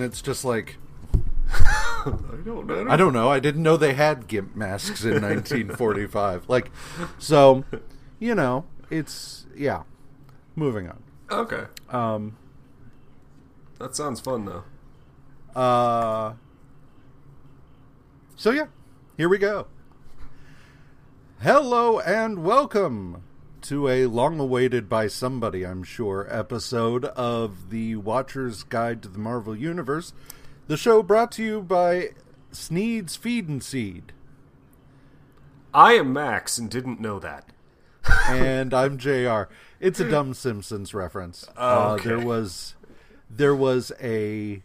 and it's just like I don't know. I don't know. I didn't know they had gimp masks in 1945. like, so, you know, it's yeah. Moving on. Okay. Um, That sounds fun though. uh, so yeah, here we go. Hello and welcome to a long-awaited by somebody, I'm sure, episode of the Watcher's Guide to the Marvel Universe. The show brought to you by Sneed's Feed and Seed. I am Max and didn't know that. and I'm JR. It's a dumb Simpsons reference. Uh, there was there was a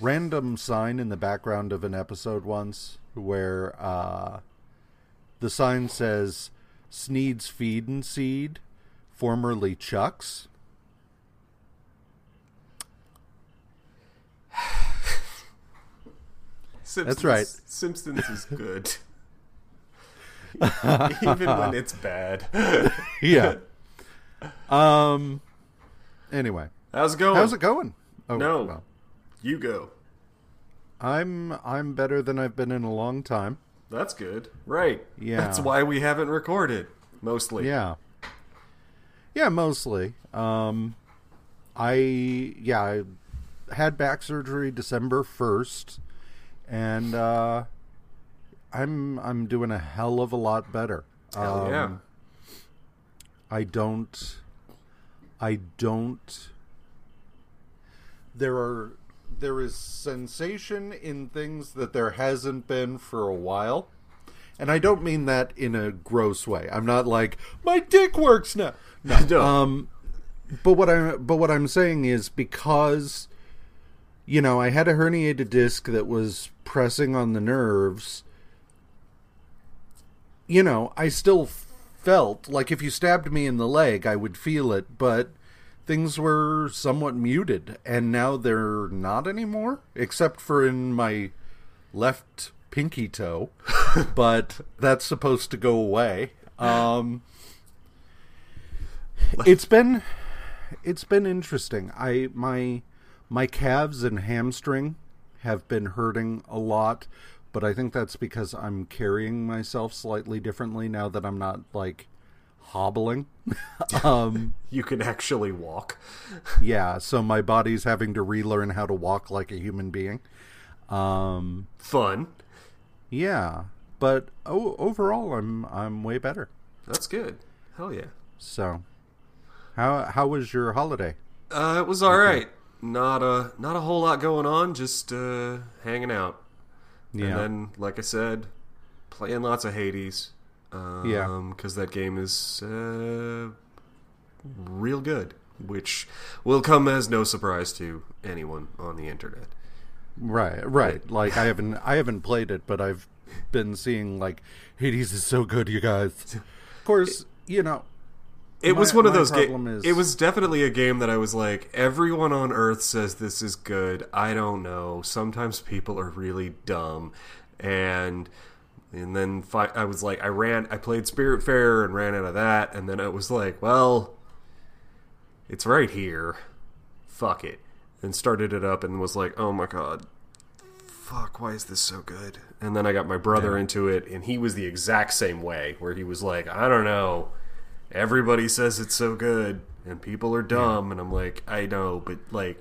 random sign in the background of an episode once where uh, the sign says Sneed's Feed and Seed, formerly Chuck's. Simpsons, right. Simpsons is good. Even when it's bad. Yeah. um. Anyway, How's it going? how's it going? Oh, No. well, You go. I'm I'm better than I've been in a long time. That's good. Right. Yeah. That's why we haven't recorded. Mostly. Yeah. Yeah, mostly. Um I yeah, I had back surgery December 1st and uh I'm I'm doing a hell of a lot better. Hell yeah. Um, I don't I don't there are there is sensation in things that there hasn't been for a while. And I don't mean that in a gross way. I'm not like my dick works now. No. No. Um but what I'm but what I'm saying is because you know, I had a herniated disc that was pressing on the nerves. You know, I still felt like if you stabbed me in the leg, I would feel it, but things were somewhat muted, and now they're not anymore, except for in my left pinky toe. but that's supposed to go away. Um, it's been it's been interesting. I my my calves and hamstring have been hurting a lot, but I think that's because I'm carrying myself slightly differently now that I'm not like hobbling. um You can actually walk. yeah, so my body's having to relearn how to walk like a human being. Um Fun. yeah, but o- overall I'm I'm way better. That's good. Hell yeah. So how how was your holiday? Uh, it was all right. Not a not a whole lot going on. Just uh, hanging out. Yeah. And then, like I said, playing lots of Hades. Um, Yeah. Because that game is uh, real good, which will come as no surprise to anyone on the internet. Right, right. Like I haven't I haven't played it, but I've been seeing like Hades is so good, you guys. Of course, you know, It was one of those games. is- It was definitely a game that I was like, everyone on Earth says this is good. I don't know. Sometimes people are really dumb, and and then fi- I was like, I ran, I played Spiritfarer and ran out of that, and then it was like, well, it's right here. Fuck it, and started it up and was like, oh my god. Fuck, why is this so good? And then I got my brother Yeah. into it, and he was the exact same way, where he was like, I don't know everybody says it's so good and people are dumb and i'm like i know but like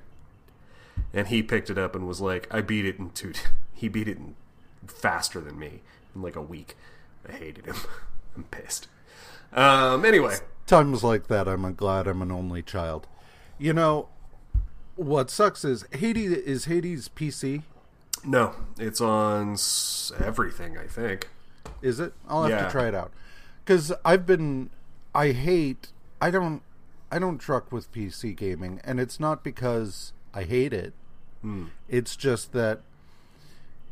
and he picked it up and was like i beat it in two he beat it in faster than me in like a week i hated him i'm pissed um anyway times like that I'm glad I'm an only child. You know, what sucks is Hades is Hades PC, no it's on everything i think is it? I'll have Yeah. to try it out. Cuz I've been I hate I don't I don't truck with PC gaming and it's not because I hate it. It's just that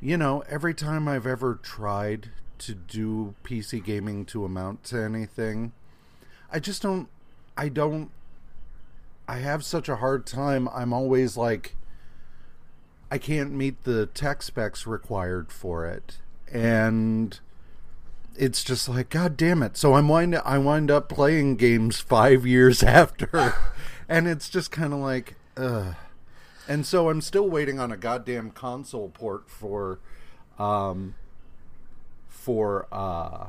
you know, every time I've ever tried to do PC gaming to amount to anything, I just don't I don't I have such a hard time. I'm always like I can't meet the tech specs required for it. And it's just like god damn it. So I'm wind I wind up playing games 5 years after and it's just kind of like uh And so I'm still waiting on a goddamn console port for um for uh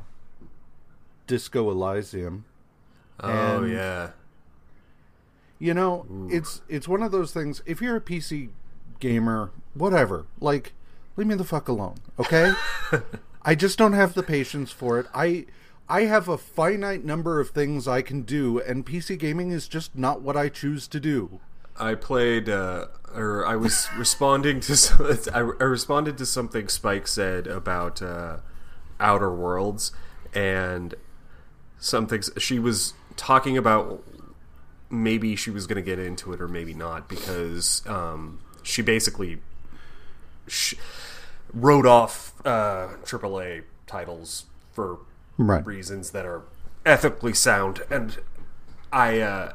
Disco Elysium. Oh And- yeah. You know, it's it's one of those things if you're a PC gamer, whatever, like leave me the fuck alone, okay? I just don't have the patience for it. I I have a finite number of things I can do and PC gaming is just not what I choose to do. I played, uh, or I was responding to. some- I, I responded to something Spike said about uh, Outer Worlds, and something she was talking about. Maybe she was going to get into it, or maybe not, because um, she basically sh- wrote off uh, AAA titles for Right. reasons that are ethically sound, and I. Uh,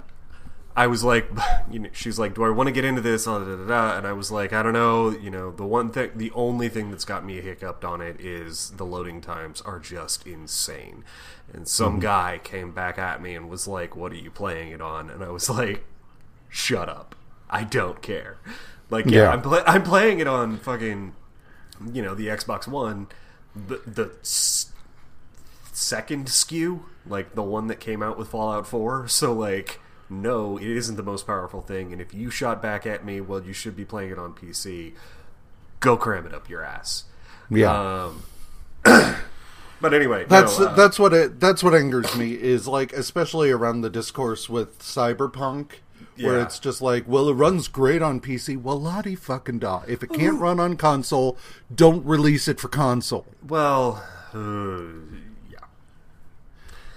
I was like, you know, she's like, do I want to get into this? And I was like, I don't know. You know, the one thing, the only thing that's got me hiccuped on it is the loading times are just insane. And some mm-hmm. guy came back at me and was like, what are you playing it on? And I was like, shut up. I don't care. Like, yeah, Yeah. I'm, pla- I'm playing it on fucking, you know, the Xbox One. The, the s- second SKU, like the one that came out with Fallout 4. So, like, no, it isn't the most powerful thing. And if you shot back at me, well, you should be playing it on PC. Go cram it up your ass. Yeah. Um, but anyway, That's no, uh, that's what it that's what angers me is like especially around the discourse with Cyberpunk where it's just like well it runs great on PC well lottie fucking da if it can't run on console don't release it for console well, uh, yeah.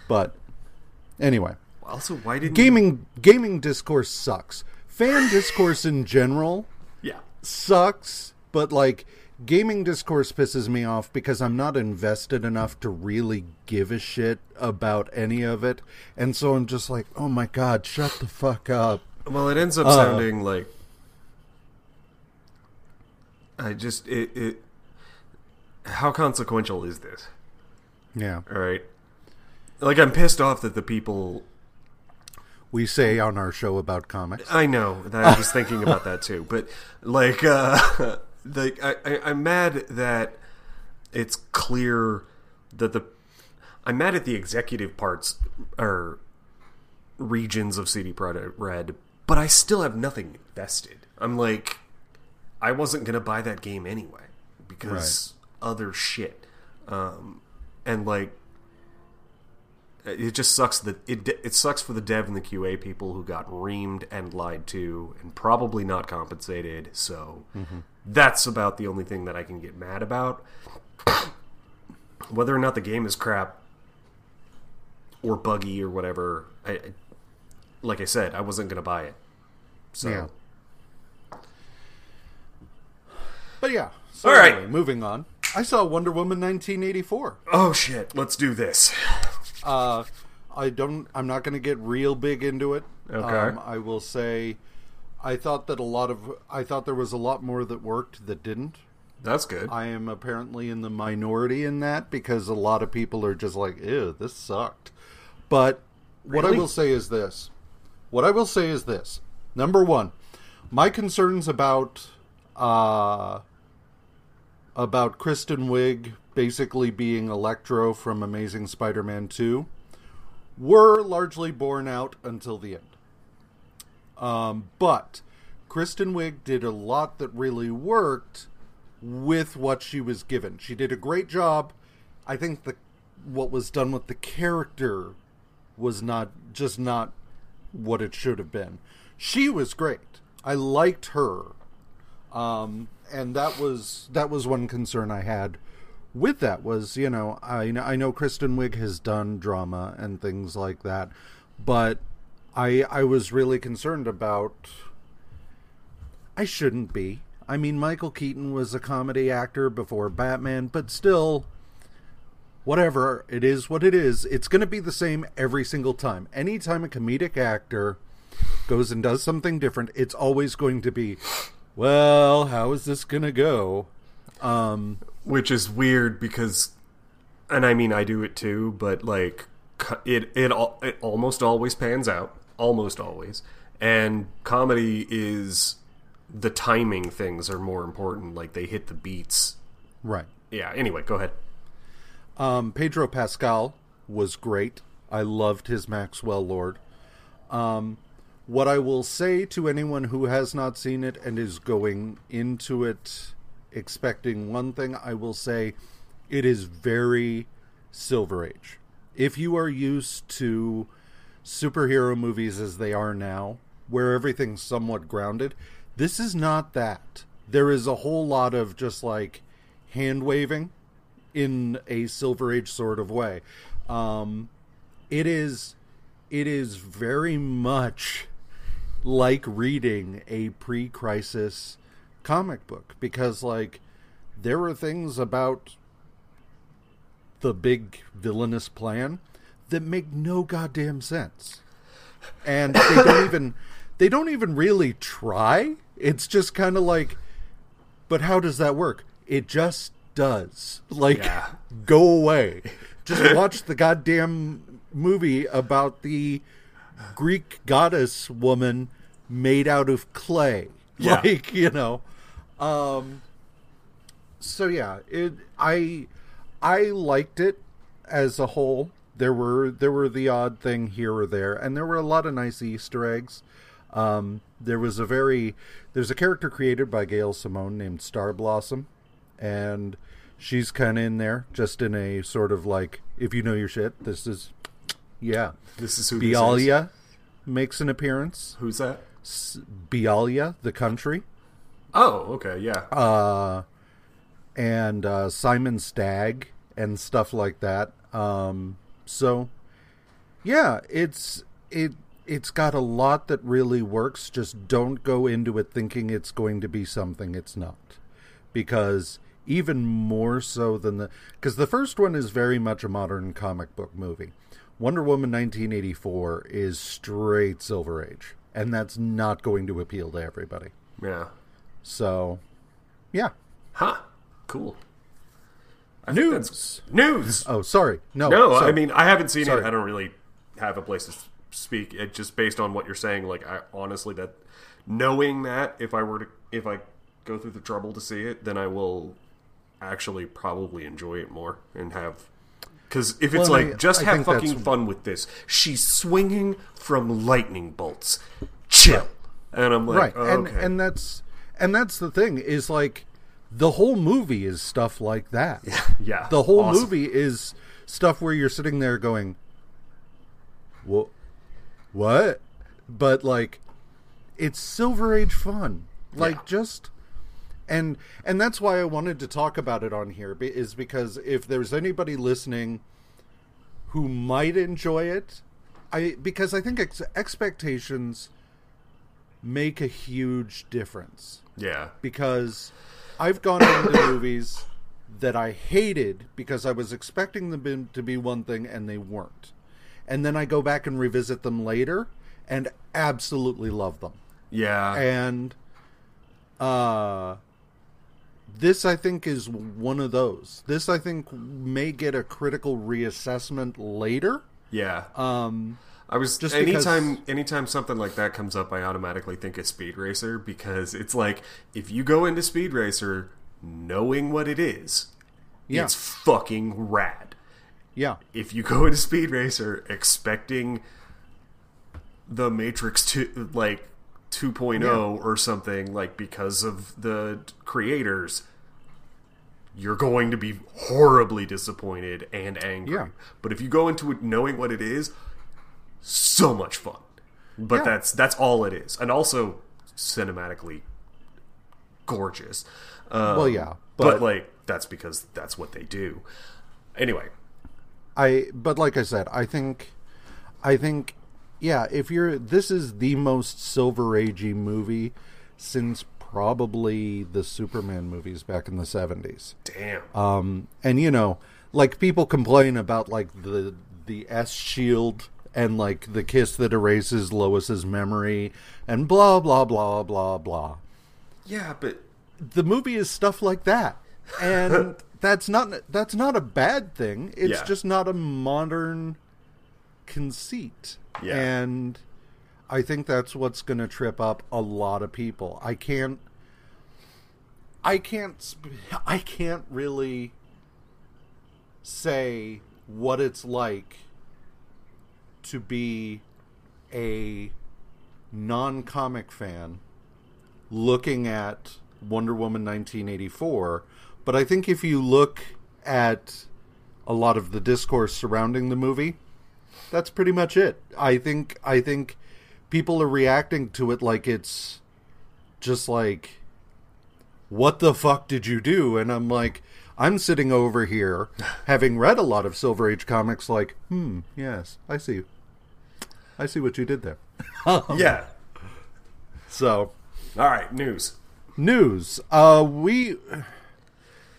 but anyway Also, why didn't gaming gaming discourse sucks fan discourse in general Yeah, sucks, but like gaming discourse pisses me off because I'm not invested enough to really give a shit about any of it. And so I'm just like, "Oh my god, shut the fuck up." Well, it ends up Uh, sounding like I just it, it. How consequential is this? Yeah. All right, like I'm pissed off that the people. We say on our show about comics. I know I was thinking about that too, but like, uh, like I, I, I'm mad that it's clear that the I'm mad at the executive parts or regions of CD Projekt Red, but I still have nothing invested. I'm like, I wasn't gonna buy that game anyway because other shit, um, and like, it just sucks that it it sucks for the dev and the QA people who got reamed and lied to and probably not compensated. So mm-hmm. that's about the only thing that I can get mad about. Whether or not the game is crap or buggy or whatever, I, I like I said, I wasn't gonna buy it. So Yeah. But yeah. So All right. anyway, moving on. I saw Wonder Woman 1984. oh shit, let's do this. Uh, I don't. I'm not going to get real big into it. Okay. Um, I will say, I thought that a lot of. I thought there was a lot more that worked that didn't. That's good. I am apparently in the minority in that because a lot of people are just like, "Ew, this sucked." But what I will say is this. What I will say is this. Number one, my concerns about uh, about Kristen Wiig basically being Electro from Amazing Spider-Man Two were largely borne out until the end. Um, but Kristen Wiig did a lot that really worked with what she was given. She did a great job. I think the what was done with the character was not just not what it should have been. She was great. I liked her. Um, and that was that was one concern I had with that was, you know, I know, I know Kristen Wiig has done drama and things like that, but I I was really concerned about I shouldn't be. I mean, Michael Keaton was a comedy actor before Batman, but still, whatever. It is what it is. It's going to be the same every single time. Anytime a comedic actor goes and does something different, it's always going to be, well, how is this going to go? Um, which is weird because and I mean I do it too, but like it it it almost always pans out, almost always. And comedy is the timing things are more important. Like they hit the beats. Right. Yeah. Anyway, go ahead. Um, Pedro Pascal was great. I loved his Maxwell Lord. Um, what I will say to anyone who has not seen it and is going into it expecting one thing, I will say it is very Silver Age. If you are used to superhero movies as they are now, where everything's somewhat grounded, this is not that. There is a whole lot of just like hand waving in a Silver Age sort of way. Um, it is it is very much like reading a pre-crisis comic book because like there are things about the big villainous plan that make no goddamn sense. And they don't even they don't even really try. It's just kind of like but how does that work? It just does. Like Yeah. go away. Just watch the goddamn movie about the greek goddess woman made out of clay. Yeah. like you know um so yeah it i i liked it as a whole. There were there were the odd thing here or there and there were a lot of nice easter eggs. Um there was a very there's a character created by gail simone named star blossom and she's kind of in there just in a sort of like if you know your shit this is yeah. This is who Bialya makes an appearance. Who's that? Bialya the country Oh, okay, yeah. uh, and uh, Simon Stagg and stuff like that. Um, so, yeah, it's it it's got a lot that really works. Just don't go into it thinking it's going to be something it's not, because even more so than the because the first one is very much a modern comic book movie. Wonder Woman 1984 is straight Silver Age, and that's not going to appeal to everybody. yeah. So, yeah. Huh. Cool. I think News. News. Oh, sorry. No. No, so- I mean I haven't seen Sorry. it. I don't really have a place to speak. It just based on what you're saying. Like I honestly that knowing that if I were to if I go through the trouble to see it, then I will actually probably enjoy it more and have. Because if it's Well, like I- just I have fucking that's- fun with this, she's swinging from lightning bolts. Chill. And I'm like, right, oh, and okay. and that's and that's the thing is like the whole movie is stuff like that. yeah, The whole awesome. movie is stuff where you're sitting there going, "What? What?" But like, it's Silver Age fun. Like Yeah. just. And and that's why I wanted to talk about it on here is because if there's anybody listening who might enjoy it, I because I think ex- expectations make a huge difference Yeah, because I've gone into movies that I hated because I was expecting them to be one thing and they weren't. And then I go back and revisit them later and absolutely love them. yeah, And uh this I think is one of those. This I think may get a critical reassessment later. yeah. Um I was Just anytime because- anytime something like that comes up, I automatically think of Speed Racer because it's like if you go into Speed Racer knowing what it is, Yeah. it's fucking rad. yeah. If you go into Speed Racer expecting the Matrix two like 2.0 or something like because of the creators you're going to be horribly disappointed and angry. Yeah. But if you go into it knowing what it is, so much fun. But Yeah. that's that's all it is, and also cinematically gorgeous. Um, Well, yeah, but, but- like that's because that's what they do. Anyway, I but like I said, I think I think yeah, if you're this is the most silver agey movie since probably the Superman movies back in the 70s. damn. Um and you know, like people complain about like the the S shield and like the kiss that erases Lois's memory and blah blah blah blah blah. yeah, but The movie is stuff like that. And that's not that's not a bad thing. It's Yeah. just not a modern conceit. Yeah. And I think that's what's going to trip up a lot of people. I can't I can't I can't really say what it's like to be a non-comic fan looking at Wonder Woman 1984, but I think if you look at a lot of the discourse surrounding the movie, that's pretty much it. I think I think people are reacting to it like it's just like what the fuck did you do? And I'm like I'm sitting over here having read a lot of Silver Age comics like, "Hmm, yes, I see. I see what you did there." yeah. So, All right, news. news. Uh we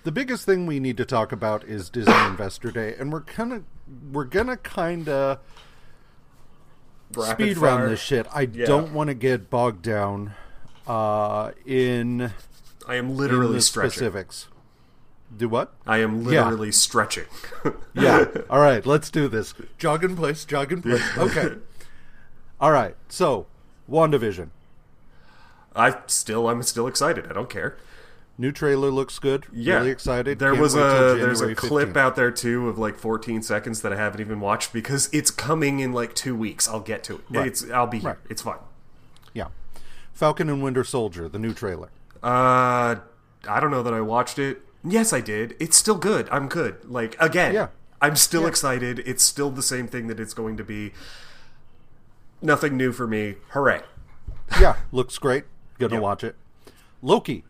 the biggest thing we need to talk about is Disney Investor Day and we're kind of we're going to kind of speed fire. run this shit. I Yeah. don't want to get bogged down uh, in, I am in literally the stretching. specifics. Do what? I am Yeah. literally stretching. Yeah. All right, let's do this. Jog in place, jog in place. Okay. All right. So, WandaVision. I still, I'm still excited. I don't care. New trailer looks good. Yeah, Really excited. There Can't was a there's a clip 15th. out there too of like 14 seconds that I haven't even watched because it's coming in like two weeks. I'll get to it. Right. It's I'll be here. Right. It's fine. Yeah. Falcon and Winter Soldier, the new trailer. Uh, I don't know that I watched it. Yes, I did. It's still good. I'm good. Like again, Yeah. I'm still Yeah. excited. It's still the same thing that it's going to be. Nothing new for me. Hooray! Yeah, looks great. Gonna Yep. watch it. Loki.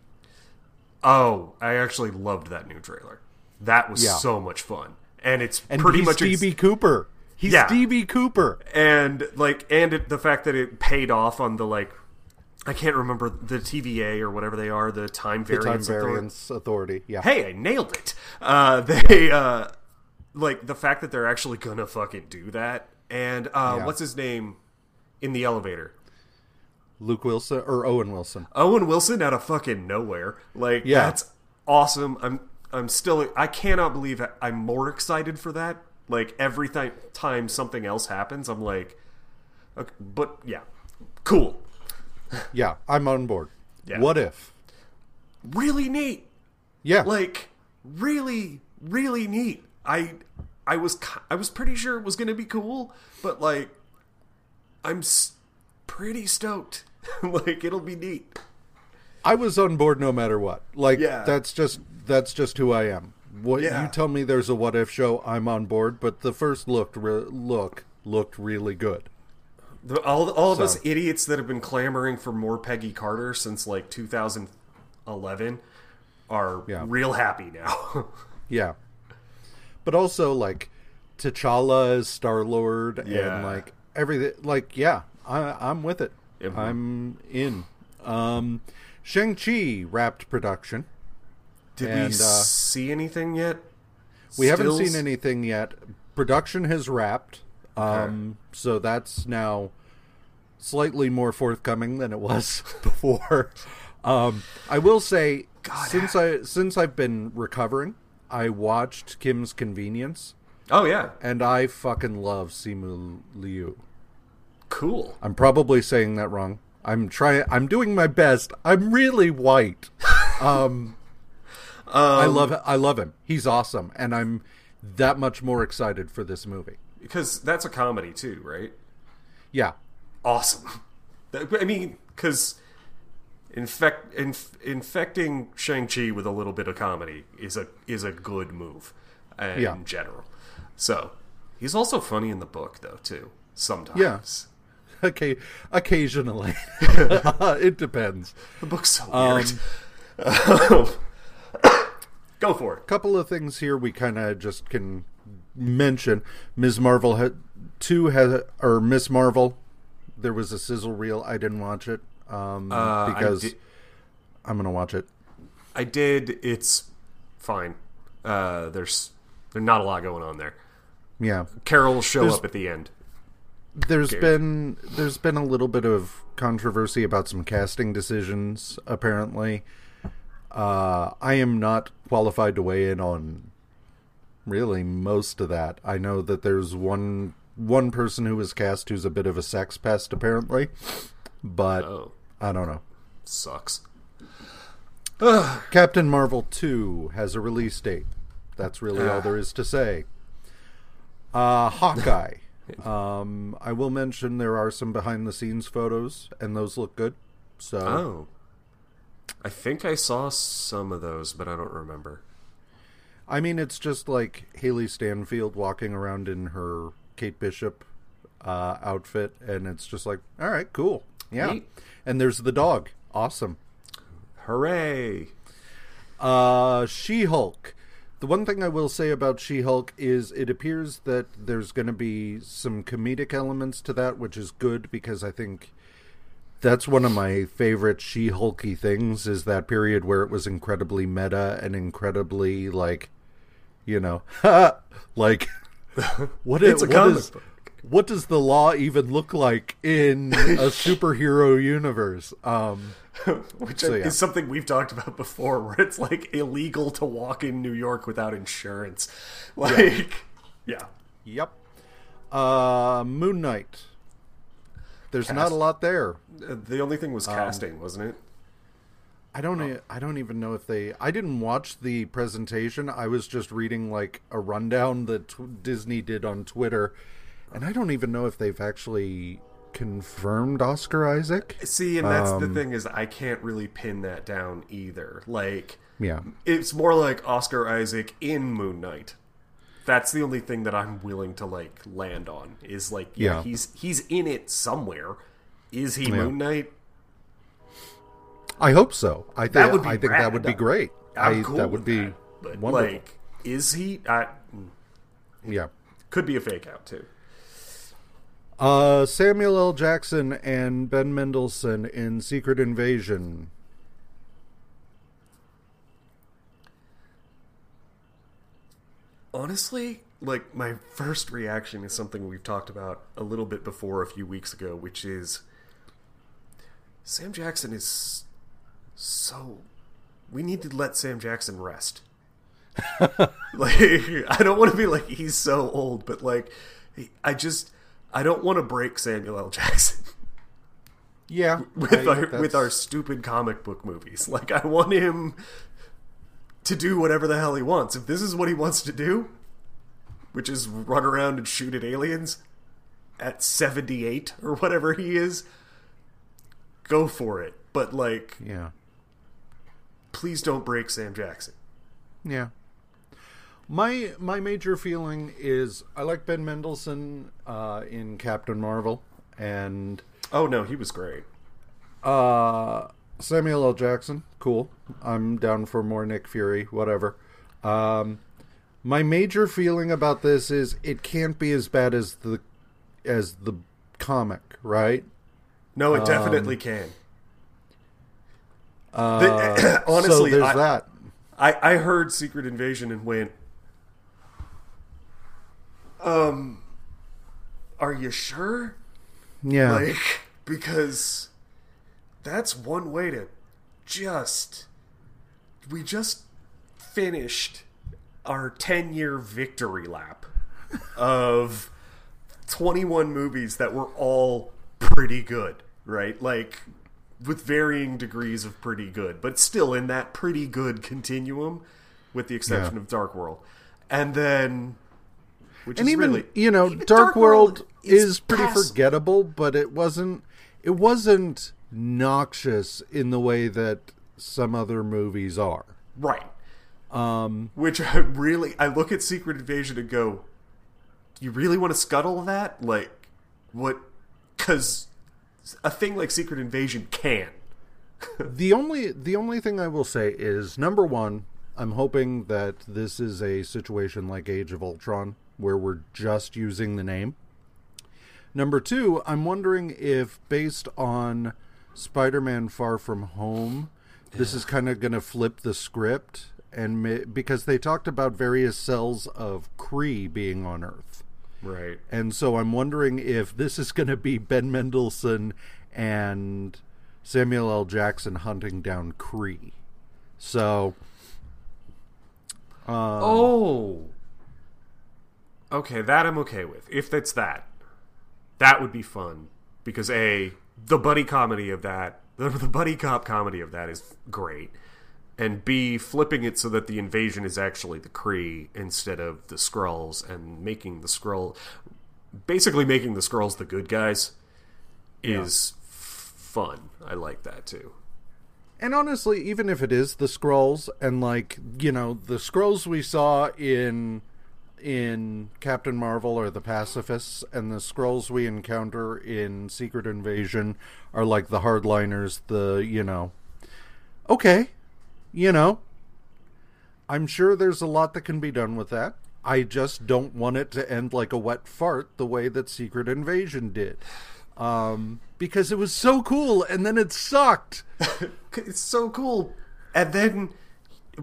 Oh, I actually loved that new trailer. That was Yeah. so much fun, and it's And pretty much ex- D.B. Cooper. He's Yeah. D.B. Cooper. and like and it, the fact that it paid off on the like I can't remember the TVA or whatever they are, the time The Time variance. authority. Authority. Yeah. Hey, I nailed it. Uh, they uh, like the fact that they're actually gonna fucking do that. And uh, Yeah. what's his name in the elevator? Luke Wilson or Owen Wilson. Owen Wilson out of fucking nowhere. Like Yeah. that's awesome. I'm I'm still I cannot believe I'm more excited for that. Like every th- time something else happens, I'm like, okay, but yeah, cool, Yeah, I'm on board. Yeah. What if? really neat. Yeah. Like really, really neat. I I was I was pretty sure it was going to be cool, but like I'm s- pretty stoked. like it'll be neat. I was on board no matter what. Like Yeah. that's just that's just who I am. What Yeah. you tell me there's a what if show, I'm on board. But the first looked re- look looked really good. The, all all of So. us idiots that have been clamoring for more Peggy Carter since like 2011 are Yeah. real happy now. Yeah, but also like T'Challa as Star Lord Yeah. and like everything. Like yeah, I, I'm with it. Mhm. I'm in. Um, Shang Chi wrapped production. Did And, we uh, see anything yet? We haven't seen anything yet. Production has wrapped, um, so that's now slightly more forthcoming than it was before. Um, I will say, God. since I since I've been recovering, I watched Kim's Convenience, Oh yeah, and I fucking love Simu Liu. Cool. I'm probably saying that wrong. I'm trying. I'm doing my best. I'm really white. Um, I love. I love him. He's awesome, and I'm that much more excited for this movie. Because that's a comedy too, right? Yeah, Awesome. I mean, because infect inf- infecting Shang Chi with a little bit of comedy is a is a good move in Yeah. general. So he's also funny in the book though too. Sometimes. Okay. Occasionally, it depends. The book's so Um, weird. Go for it. A couple of things here we kind of just can mention. Ms. Marvel had two has or Miss Marvel. There was a sizzle reel. I didn't watch it um, Uh, because di- I'm gonna watch it. I did. It's fine. Uh, there's there's not a lot going on there. Yeah, Carol will show There's- up at the end. There's Okay. been there's been a little bit of controversy about some casting decisions. Apparently, uh, I am not qualified to weigh in on really most of that. I know that there's one one person who was cast who's a bit of a sex pest, apparently. But Oh, I don't know. sucks. Captain Marvel 2 has a release date. That's really all there is to say. Uh, Hawkeye. um, I will mention there are some behind the scenes photos, and those look good. So, Oh. I think I saw some of those, but I don't remember. I mean, it's just like Hailee Steinfeld walking around in her Kate Bishop uh, outfit, and it's just like, all right, cool. Yeah. Neat. And there's the dog. Awesome. Hooray! Uh, She Hulk. The one thing I will say about She Hulk is it appears that there's going to be some comedic elements to that, which is good because I think that's one of my favorite She Hulky things is that period where it was incredibly meta and incredibly like, you know, like what It's a what comic is- book. What does the law even look like in a superhero universe? Um, Which So, yeah. is something we've talked about before, where it's like illegal to walk in New York without insurance. Like, yeah. Yep. Uh, Moon Knight. There's not a lot there. Uh, The only thing was Um, casting, wasn't it? I don't. e- I don't even know if they. I didn't watch the presentation. I was just reading like a rundown that t- Disney did on Twitter, and I don't even know if they've actually confirmed Oscar Isaac. See, and that's Um, the thing is I can't really pin that down either. Like, Yeah. it's more like Oscar Isaac in Moon Knight. That's the only thing that I'm willing to like land on. Is like, yeah, Yeah. he's he's in it somewhere. Is he Yeah. Moon Knight? I hope so. I think. That would be I think that would be great. I'm I, cool that would be that, wonderful. like, is he? I, yeah. could be a fake out too. Uh, Samuel L. Jackson and Ben Mendelsohn in Secret Invasion. Honestly, like my first reaction is something we've talked about a little bit before a few weeks ago, which is Sam Jackson is so we need to let Sam Jackson rest. like I don't want to be like he's so old, but like I just I don't want to break Samuel L. Jackson Yeah, with I- our with our stupid comic book movies. Like I want him to do whatever the hell he wants. If this is what he wants to do, which is run around and shoot at aliens at 78 or whatever he is, go for it. But like yeah. please don't break Sam Jackson. Yeah. My my major feeling is I like Ben Mendelsohn uh, in Captain Marvel and Oh no, he was great. uh, Samuel L. Jackson. Cool. I'm down for more Nick Fury. Whatever. Um, my major feeling about this is it can't be as bad as the as the comic, right? No, Um, it definitely can. Uh, The- honestly, so there's I- that. I, I heard Secret Invasion and went, um, are you sure? Yeah. Like, because that's one way to just. We just finished our 10 year victory lap of 21 movies that were all pretty good, right? Like, with varying degrees of pretty good, but still in that pretty good continuum, with the exception Yeah. of Dark World. And then. Which and is even really, you know even dark, world, is, is pretty pass- forgettable but it wasn't it wasn't noxious in the way that some other movies are Right. um Which I really, I look at Secret Invasion and go, you really want to scuttle that? Like, what? Because a thing like Secret Invasion can. the only the only thing i will say is number one i'm hoping that this is a situation like age of ultron where we're just using the name number two i'm wondering if based on spider-man far from home this is kind of going to flip the script and ma- because they talked about various cells of kree being on earth Right. and so I'm wondering if this is going to be Ben Mendelsohn and Samuel L. Jackson hunting down Kree. So, um, Oh. Okay, that I'm okay with. If it's that. That would be fun because a the buddy comedy of that, the, the buddy cop comedy of that is great, and b flipping it so that the invasion is actually the Kree instead of the Skrulls, and making the Skrull, basically making the Skrulls the good guys, is f- fun. I like that too. And honestly, even if it is the Skrulls and like, you know, the Skrulls we saw in in Captain Marvel are the pacifists and the Skrulls we encounter in Secret Invasion are like the hardliners, the, you know. Okay. You know. I'm sure there's a lot that can be done with that. I just don't want it to end like a wet fart the way that Secret Invasion did. Um, because it was so cool and then it sucked. it's so cool. And then,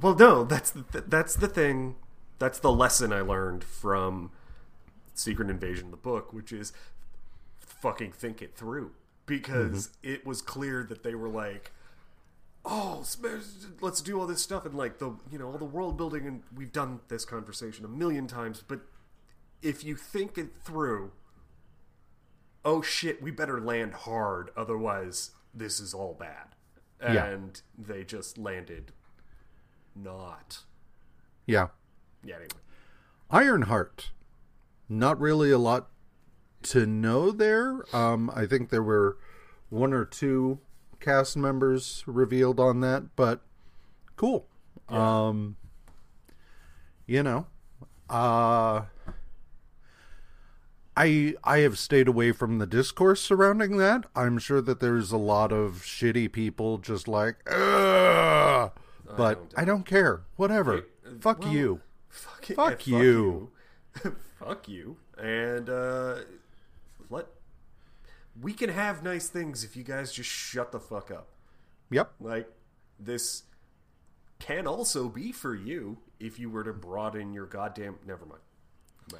well, no, that's the, that's the thing. That's the lesson I learned from Secret Invasion, the book, which is fucking think it through because mm-hmm. it was clear that they were like, oh, let's do all this stuff and like the you know all the world building and we've done this conversation a million times, but if you think it through oh shit, we better land hard, otherwise this is all bad. And yeah. they just landed not. Yeah. Yeah, anyway. Ironheart. Not really a lot to know there. Um, I think there were one or two cast members revealed on that, but cool. Yeah. Um, you know, uh, I I have stayed away from the discourse surrounding that. I'm sure that there's a lot of shitty people just like, Ugh! but I don't, I don't care. Whatever. uh, fuck, well, you. Fuck, fuck, fuck you. you. fuck you. And uh, let we can have nice things if you guys just shut the fuck up. Yep. Like this can also be for you if you were to broaden your goddamn. Never mind. No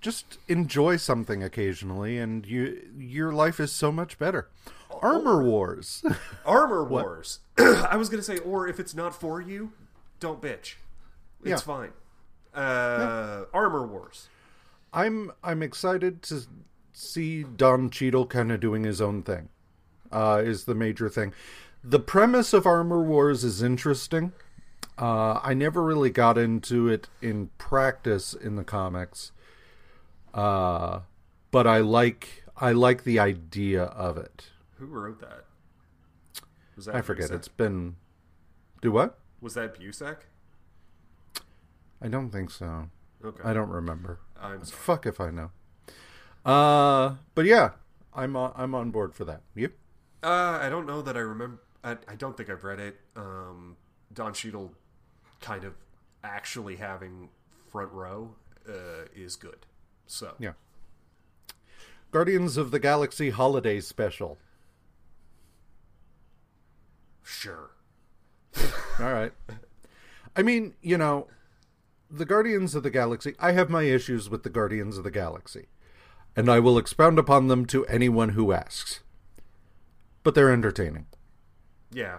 just enjoy something occasionally and you your life is so much better armor wars armor wars i was going to say or if it's not for you don't bitch it's yeah. fine uh, yeah. armor wars i'm i'm excited to see don Cheadle kind of doing his own thing uh, is the major thing the premise of armor wars is interesting uh, i never really got into it in practice in the comics uh, but I like I like the idea of it. Who wrote that? Was that I forget. Busiek? It's been. Do what? Was that Busiek? I don't think so. Okay. I don't remember. I'm sorry. Fuck if I know. Uh, but yeah, I'm on, I'm on board for that. You? Uh, I don't know that I remember. I, I don't think I've read it. Um, Don Cheadle kind of actually having front row uh, is good. So yeah, Guardians of the Galaxy Holiday Special. Sure. All right. I mean, you know, the Guardians of the Galaxy. I have my issues with the Guardians of the Galaxy, and I will expound upon them to anyone who asks. But they're entertaining. Yeah.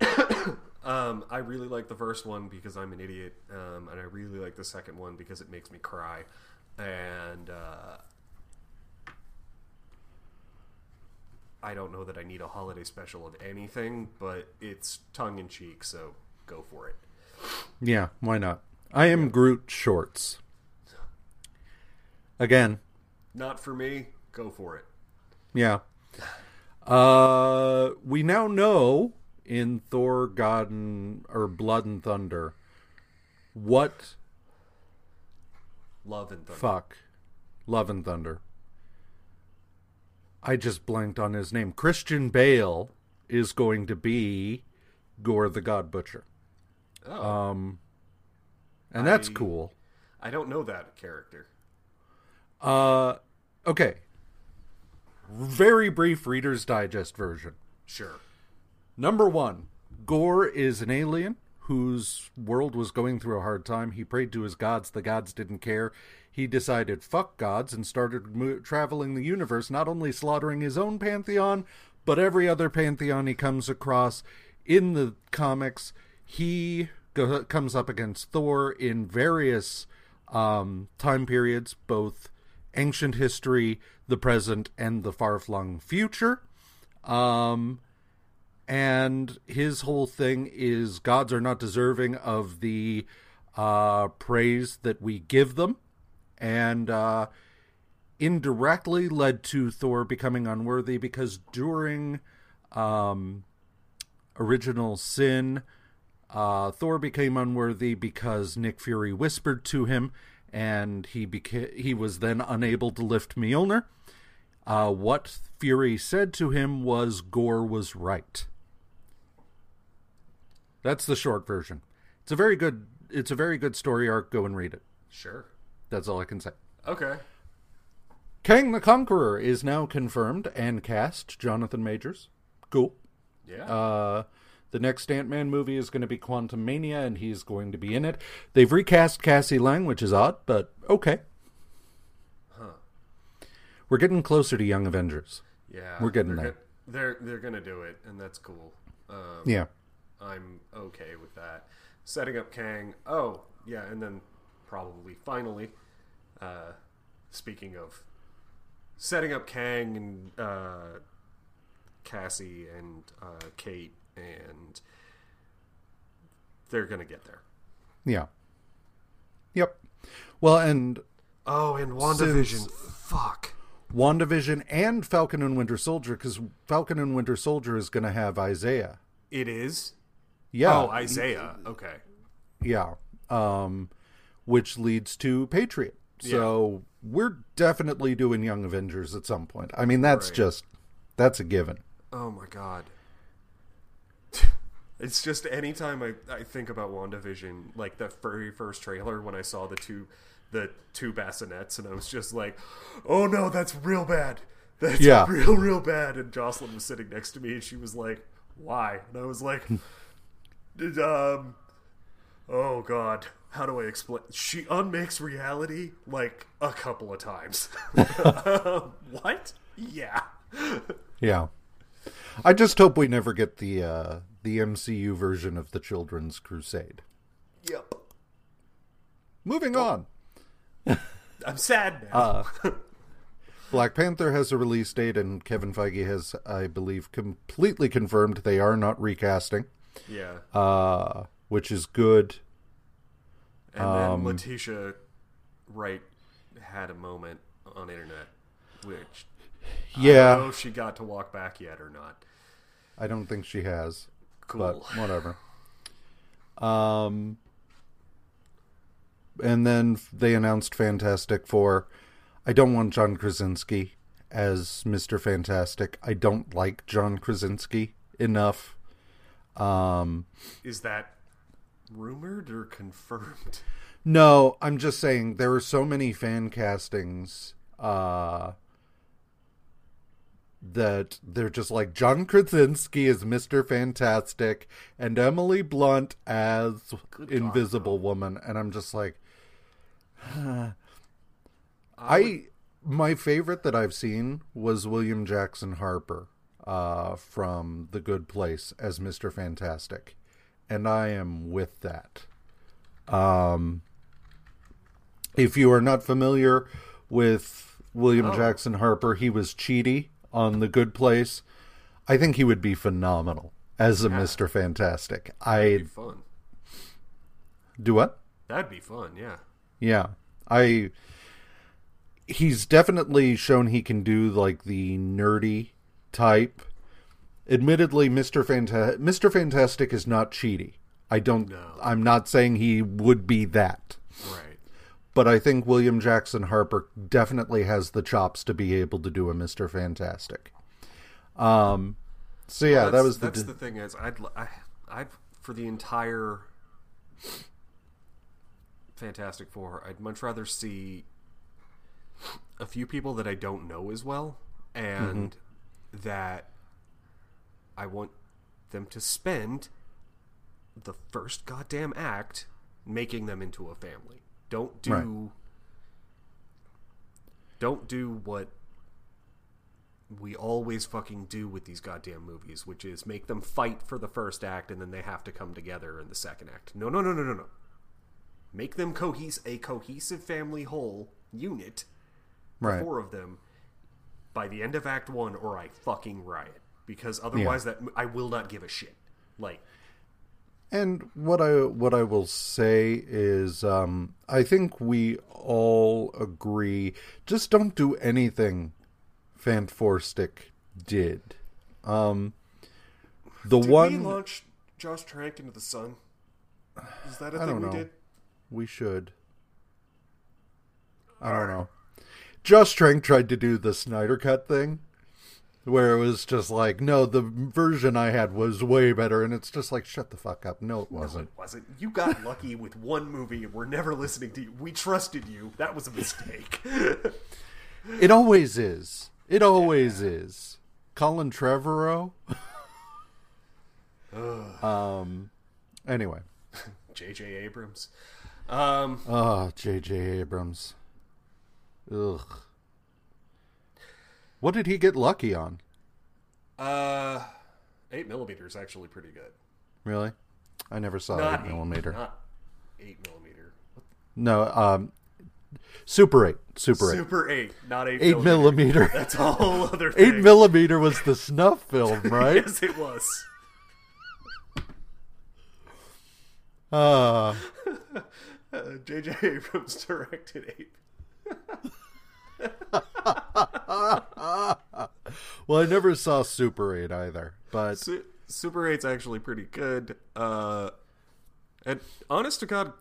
um, I really like the first one because I'm an idiot, um, and I really like the second one because it makes me cry and uh, I don't know that I need a holiday special of anything, but it's tongue in cheek, so go for it. Yeah, why not? I am Groot shorts. Again, not for me. Go for it. Yeah. Uh, we now know in Thor, God and or Blood and Thunder what Love and Thunder. Fuck. Love and Thunder. I just blanked on his name. Christian Bale is going to be Gorr the God Butcher. Oh. Um, and that's I, cool. I don't know that character. Uh, okay. Very brief Reader's Digest version. Sure. Number one Gorr is an alien whose world was going through a hard time. He prayed to his gods. The gods didn't care. He decided, fuck gods, and started mo- traveling the universe, not only slaughtering his own pantheon, but every other pantheon he comes across. In the comics, he go- comes up against Thor in various um, time periods, both ancient history, the present and the far flung future. Um, and his whole thing is gods are not deserving of the uh, praise that we give them, and uh, indirectly led to Thor becoming unworthy because during um, original sin, uh, Thor became unworthy because Nick Fury whispered to him, and he beca- he was then unable to lift Mjolnir. Uh, what Fury said to him was Gorr was right. That's the short version. It's a very good it's a very good story arc. Go and read it. Sure. That's all I can say. Okay. Kang the Conqueror is now confirmed and cast. Jonathan Majors. Cool. Yeah. Uh, the next Ant Man movie is going to be Quantumania, and he's going to be in it. They've recast Cassie Lang, which is odd, but okay. huh. We're getting closer to Young Avengers. Yeah. We're getting they're there. go- they're they're gonna do it, and that's cool. Um, Yeah. I'm okay with that. Setting up Kang. Oh, yeah, and then probably finally, uh, speaking of setting up Kang and uh, Cassie and uh, Kate, and they're gonna get there. Yeah. Yep. Well, and Oh, and WandaVision. Fuck. WandaVision and Falcon and Winter Soldier, because Falcon and Winter Soldier is going to have Isaiah. It is. Yeah. Oh, Isaiah. Okay. Yeah. Um, which leads to Patriot. So we're definitely doing Young Avengers at some point. I mean, that's Right. just that's a given. Oh my god. It's just anytime I, I think about WandaVision, like the very first trailer when I saw the two the two bassinets and I was just like, Oh no, that's real bad. That's Yeah. real, real bad. And Jocelyn was sitting next to me and she was like, Why? And I was like um Oh god. How do I explain? She unmakes reality like a couple of times. what? Yeah. Yeah. I just hope we never get the uh, the MCU version of the Children's Crusade. Yep. Moving on. I'm sad now. Black Panther has a release date, and Kevin Feige has, I believe, completely confirmed they are not recasting, yeah. uh, which is good. And um, then Letitia Wright had a moment on internet, which I Yeah, don't know if she got to walk back yet or not. I don't think she has, Cool. but whatever. Um, and then they announced Fantastic Four. I don't want John Krasinski as Mister Fantastic. I don't like John Krasinski enough. Um, Is that rumored or confirmed? No, I'm just saying there are so many fan castings uh, that they're just like John Krasinski as Mr. Fantastic and Emily Blunt as Invisible Woman, and I'm just like, I my favorite that I've seen was William Jackson Harper uh, from The Good Place as Mr. Fantastic, and I am with that. Um, if you are not familiar with William Oh. Jackson Harper, he was Chidi on The Good Place. I think he would be phenomenal as a Mr. Fantastic. That'd I be fun. do what? That'd be fun, yeah. Yeah. I he's definitely shown he can do like the nerdy type. Admittedly, Mr. Fantastic Mr. Fantastic is not Chidi. I don't No. I'm not saying he would be that. Right. But I think William Jackson Harper definitely has the chops to be able to do a Mr. Fantastic. Um so yeah, that That's- was the that's the thing is I'd I I'd for the entire Fantastic Four, I'd much rather see a few people that I don't know as well and that I want them to spend the first goddamn act making them into a family. Don't do Right. don't do what we always fucking do with these goddamn movies, which is make them fight for the first act and then they have to come together in the second act. No, no, no, no, no, no. Make them cohes- a cohesive family whole unit, the four of them, by the end of Act One, or I fucking riot because otherwise, that I will not give a shit. Like, And what I what I will say is, um, I think we all agree. Just don't do anything Fant4stic did. Um, the did one we launch Josh Trank into the sun? Is that a I thing we did? we should. I don't know. Josh Trank tried to do the Snyder Cut thing, where it was just like, no, the version I had was way better, and it's just like, shut the fuck up. No, it wasn't. It wasn't. You got lucky with one movie, and we're never listening to you. We trusted you. That was a mistake. It always is. It always is. Colin Trevorrow. um. Anyway, J.J. Abrams. Um, oh, J.J. Abrams. Ugh. What did he get lucky on? uh, eight millimeter is actually pretty good. Really? I never saw Not eight millimeter. Not eight millimeter. No, um, Super Eight. Super Eight. Super eight, not eight. Eight millimeter. That's a whole other Thing. Eight millimeter was the snuff film, right? yes, it was. Uh, Uh, J.J. Abrams directed eight. Well, I never saw Super Eight either, but Su- Super 8's actually pretty good. Uh, and honest to God,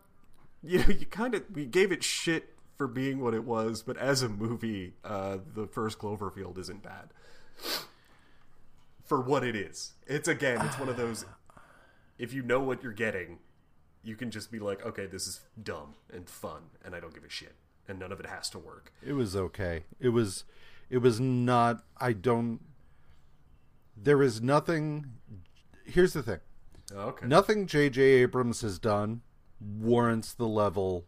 you know, you kind of we gave it shit for being what it was, but as a movie, uh, the first Cloverfield isn't bad for what it is. It's again, it's one of those. If you know what you're getting, you can just be like, okay, this is dumb and fun, and I don't give a shit, and none of it has to work. it was okay. It was, it was not. I don't. There is nothing. Here's the thing. Oh, okay. Nothing J.J. Abrams has done warrants the level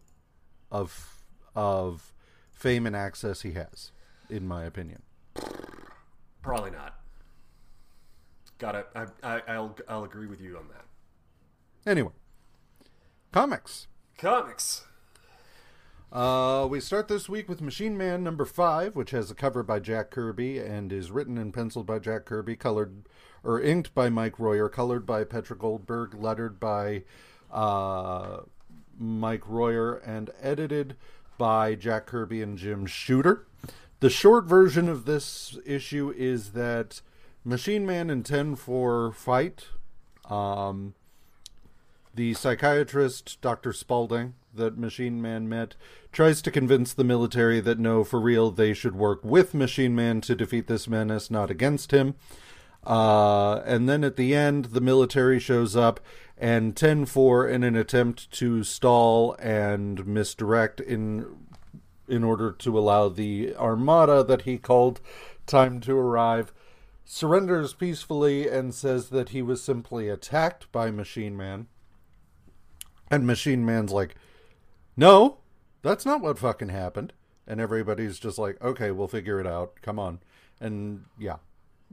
of of fame and access he has, in my opinion. Probably not. Got it. I, I, I'll I'll agree with you on that. Anyway, comics. Comics. Uh, we start this week with Machine Man number five, which has a cover by Jack Kirby and is written and penciled by Jack Kirby, colored or inked by Mike Royer, colored by Petra Goldberg, lettered by uh, Mike Royer, and edited by Jack Kirby and Jim Shooter. The short version of this issue is that Machine Man and 10 4 fight. Um, the psychiatrist, Dr. Spaulding, that Machine Man met, tries to convince the military that no, for real, they should work with Machine Man to defeat this menace, not against him. Uh, and then at the end, the military shows up, and 10 4, in an attempt to stall and misdirect in in order to allow the armada that he called time to arrive, surrenders peacefully and says that he was simply attacked by Machine Man. And Machine Man's like, no, that's not what fucking happened. And everybody's just like, okay, we'll figure it out. Come on. And yeah.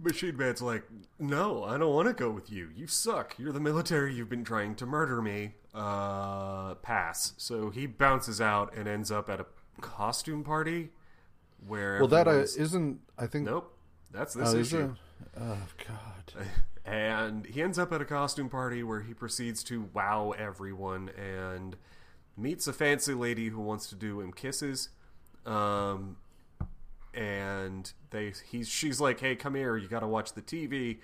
Machine Man's like, no, I don't want to go with you. You suck. You're the military. You've been trying to murder me. Uh, pass. So he bounces out and ends up at a costume party where. Well, that uh, isn't, I think. Nope. That's this Oh, is issue. it? Oh, God. And he ends up at a costume party where he proceeds to wow everyone and meets a fancy lady who wants to do him kisses. Um, and they he's she's like, "Hey, come here. You got to watch the TV."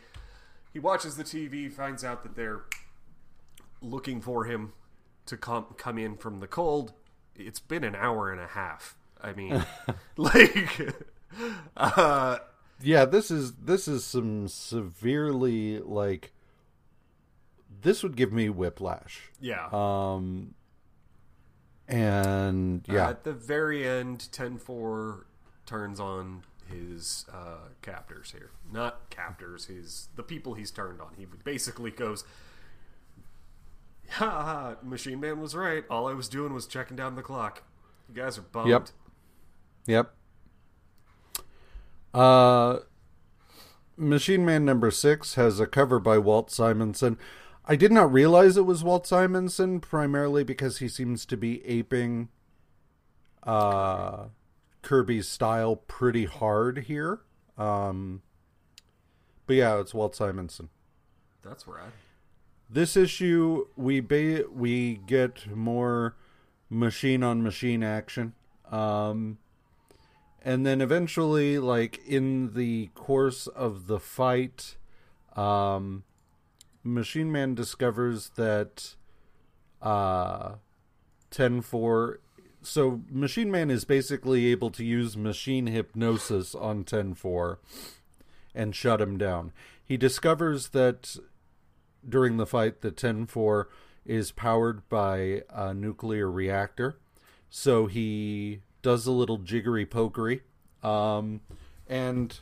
He watches the TV, finds out that they're looking for him to come come in from the cold. It's been an hour and a half. I mean, like uh Yeah, this is this is some severely like this would give me whiplash. yeah. Um and yeah. At the very end, 10 4 turns on his uh, captors here. Not captors, his the people he's turned on. He basically goes, ha ha, Machine Man was right. All I was doing was checking down the clock. You guys are bummed. Yep. Yep. Uh, Machine Man number six has a cover by Walt Simonson. I did not realize it was Walt Simonson, primarily because he seems to be aping uh, Kirby's style pretty hard here. Um, but yeah, it's Walt Simonson. That's rad. This issue, we ba- we get more machine on machine action. Um, and then eventually, like in the course of the fight, um, Machine Man discovers that uh, 10 4. So, Machine Man is basically able to use machine hypnosis on 10 4 and shut him down. He discovers that during the fight, the 10 4 is powered by a nuclear reactor. So, he does a little jiggery pokery. Um, and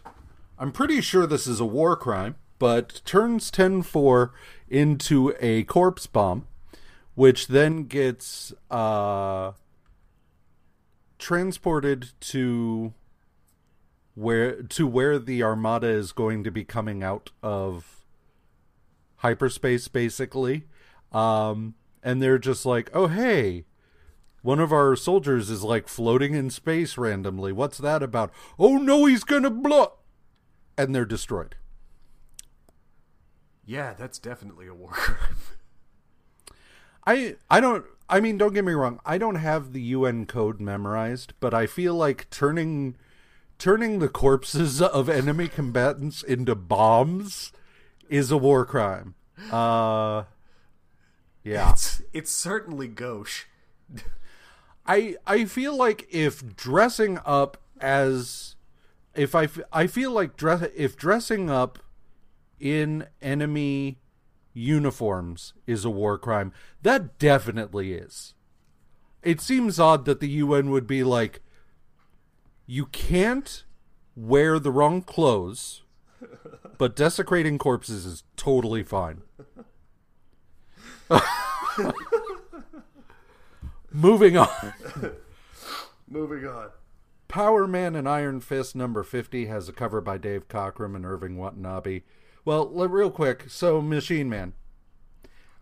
I'm pretty sure this is a war crime, but turns 10 4 into a corpse bomb which then gets uh, transported to where to where the armada is going to be coming out of hyperspace basically. Um, and they're just like oh hey one of our soldiers is like floating in space randomly. What's that about? Oh no he's gonna blow and they're destroyed Yeah, that's definitely a war crime. I I don't I mean don't get me wrong I don't have the UN code memorized but I feel like turning turning the corpses of enemy combatants into bombs is a war crime. Uh yeah. It's it's certainly gauche. I I feel like if dressing up as if I, I feel like dress if dressing up in enemy uniforms is a war crime, that definitely is. It seems odd that the UN would be like you can't wear the wrong clothes, but desecrating corpses is totally fine. Moving on. Moving on. Power Man and Iron Fist number 50 has a cover by Dave Cockrum and Irving Watanabe. Well, real quick, so Machine Man.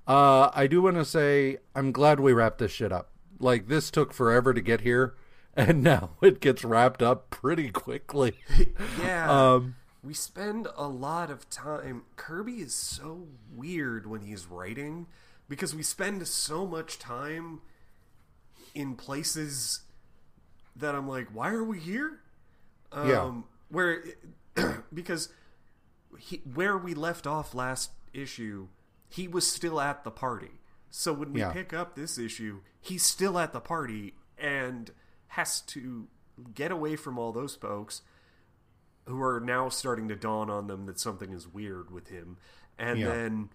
Uh, I do want to say I'm glad we wrapped this shit up. Like, this took forever to get here, and now it gets wrapped up pretty quickly. Yeah. Um, we spend a lot of time. Kirby is so weird when he's writing because we spend so much time in places that I'm like, why are we here? Um, Yeah. Where, because he, where we left off last issue, he was still at the party. So when we Yeah. pick up this issue, he's still at the party and has to get away from all those folks who are now starting to dawn on them that something is weird with him. And Yeah. then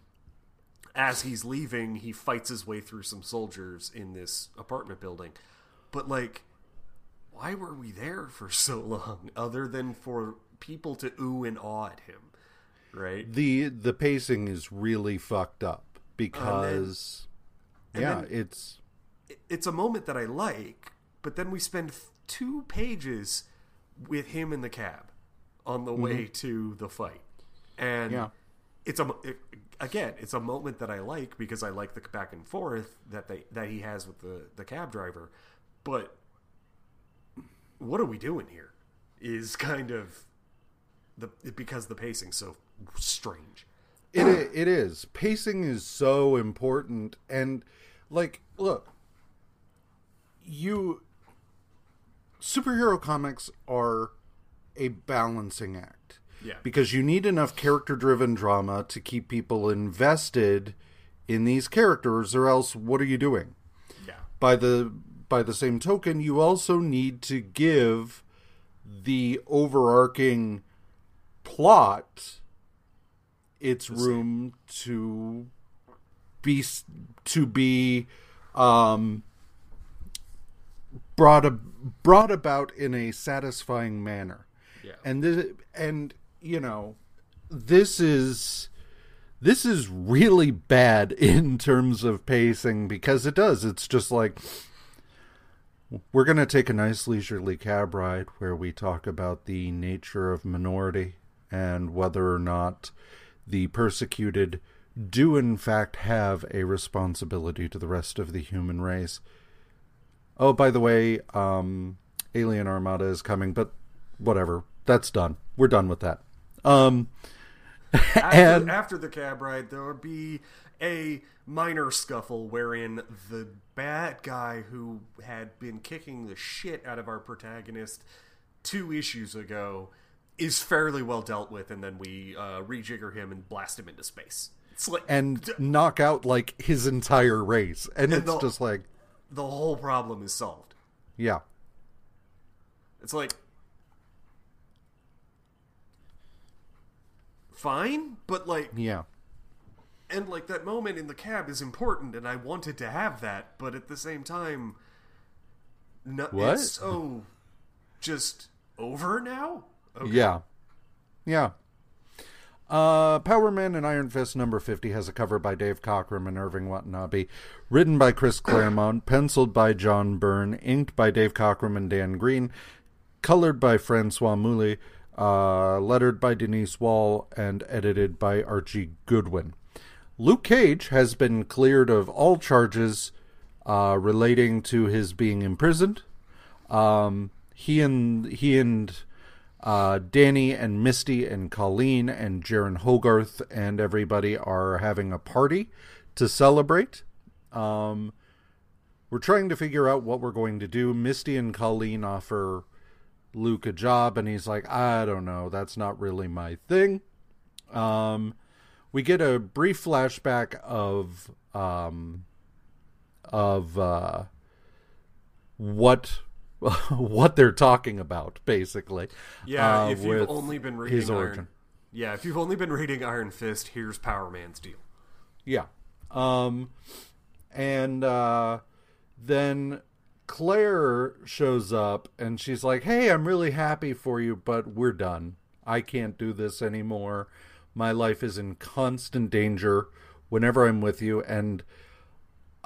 as he's leaving, he fights his way through some soldiers in this apartment building. But like why were we there for so long other than for people to ooh and awe at him? Right? the the pacing is really fucked up because and yeah, then- it's It's a moment that I like, but then we spend two pages with him in the cab on the way mm-hmm. to the fight. And Yeah. it's a it, again, it's a moment that I like because I like the back and forth that they that he has with the the cab driver. But what are we doing here? Is kind of the because the pacing's so strange. It it is. Pacing is so important and like look you superhero comics are a balancing act. Yeah. Because you need enough character driven drama to keep people invested in these characters or else what are you doing? Yeah. by the by the same token you also need to give the overarching plot its room to be to be um brought a, brought about in a satisfying manner. Yeah. and this, and you know this is this is really bad in terms of pacing because it does. It's just like we're going to take a nice leisurely cab ride where we talk about the nature of minority and whether or not the persecuted do in fact have a responsibility to the rest of the human race. Oh by the way um alien armada is coming but whatever. That's done. We're done with that. Um, After, and after the cab ride, there will be a minor scuffle wherein the bad guy who had been kicking the shit out of our protagonist two issues ago is fairly well dealt with, and then we uh, rejigger him and blast him into space. Like and knock out like his entire race, and it's the- just like, the whole problem is solved. yeah, It's like fine, but like yeah, and like that moment in the cab is important and i wanted to have that but at the same time no, What? it's so just over now okay. yeah, yeah. Uh, Power Man and Iron Fist number 50 has a cover by Dave Cockrum and Irving Watanabe, written by Chris Claremont, penciled by John Byrne, inked by Dave Cockrum and Dan Green, colored by Francois Mouly, uh, lettered by Denise Wohl, and edited by Archie Goodwin. Luke Cage has been cleared of all charges uh, relating to his being imprisoned. Um, he and he and uh, Danny and Misty and Colleen and Jeryn Hogarth and everybody are having a party to celebrate. Um, we're trying to figure out what we're going to do. Misty and Colleen offer Luke a job, and he's like, I don't know, that's not really my thing. Um, we get a brief flashback of um, of uh, what what they're talking about, basically. yeah uh, if you've only been reading his iron origin. yeah if you've only been reading iron fist here's power man's deal Yeah. Um and uh then Claire shows up and she's like, "Hey, I'm really happy for you, but we're done. I can't do this anymore. My life is in constant danger whenever I'm with you and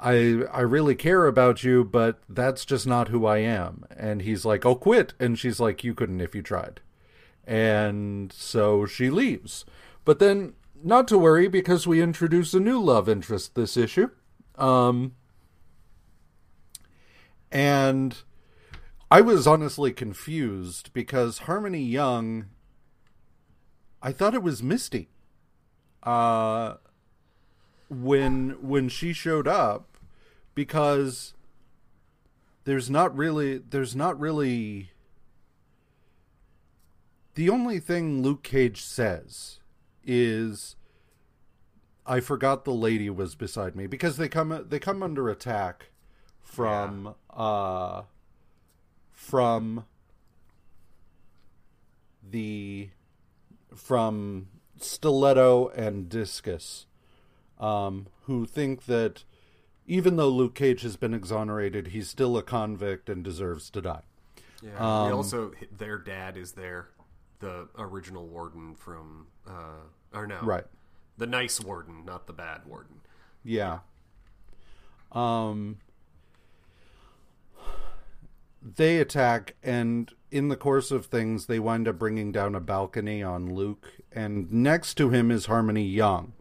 I I really care about you, but that's just not who I am." And he's like, "Oh, quit." And she's like, "You couldn't if you tried." And so she leaves. But then, not to worry, because we introduce a new love interest this issue. Um, and I was honestly confused because Harmony Young, I thought it was Misty. Uh, when when she showed up, because there's not really there's not really the only thing Luke Cage says is I forgot the lady was beside me because they come they come under attack from uh from the from Stiletto and Discus um who think that even though Luke Cage has been exonerated he's still a convict and deserves to die. yeah Um, also their dad is there the original warden from uh or no Right. the nice warden not the bad warden Yeah. Um they attack and in the course of things they wind up bringing down a balcony on Luke and next to him is Harmony Young.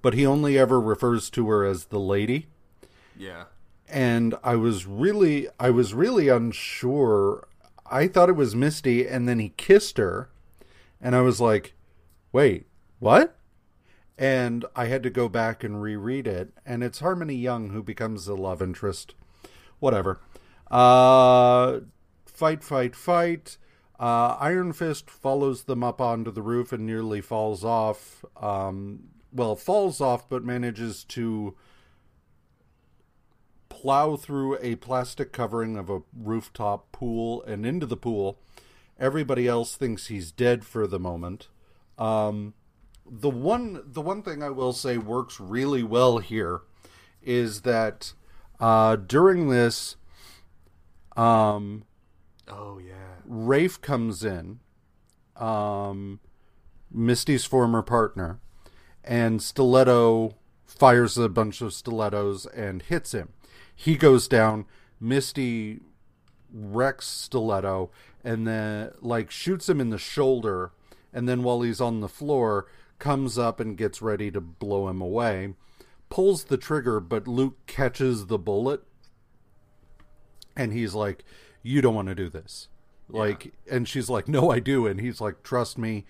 But he only ever refers to her as the lady yeah and I was really I was really unsure. I thought it was Misty and then he kissed her and I was like, "Wait, what?" And I had to go back and reread it and it's Harmony Young who becomes the love interest. Whatever. Uh fight fight fight. Uh, Iron Fist follows them up onto the roof and nearly falls off. Um, well, falls off, but manages to plow through a plastic covering of a rooftop pool and into the pool. Everybody else thinks he's dead for the moment. Um, the one the one thing I will say works really well here is that uh, during this, um, oh yeah Rafe comes in, um, Misty's former partner, and Stiletto fires a bunch of stilettos and hits him. He goes down. Misty wrecks Stiletto and then like shoots him in the shoulder, and then while he's on the floor, comes up and gets ready to blow him away. Pulls the trigger, but Luke catches the bullet, and he's like, "You don't want to do this." Like, and she's like, "No, I do," and he's like, "Trust me,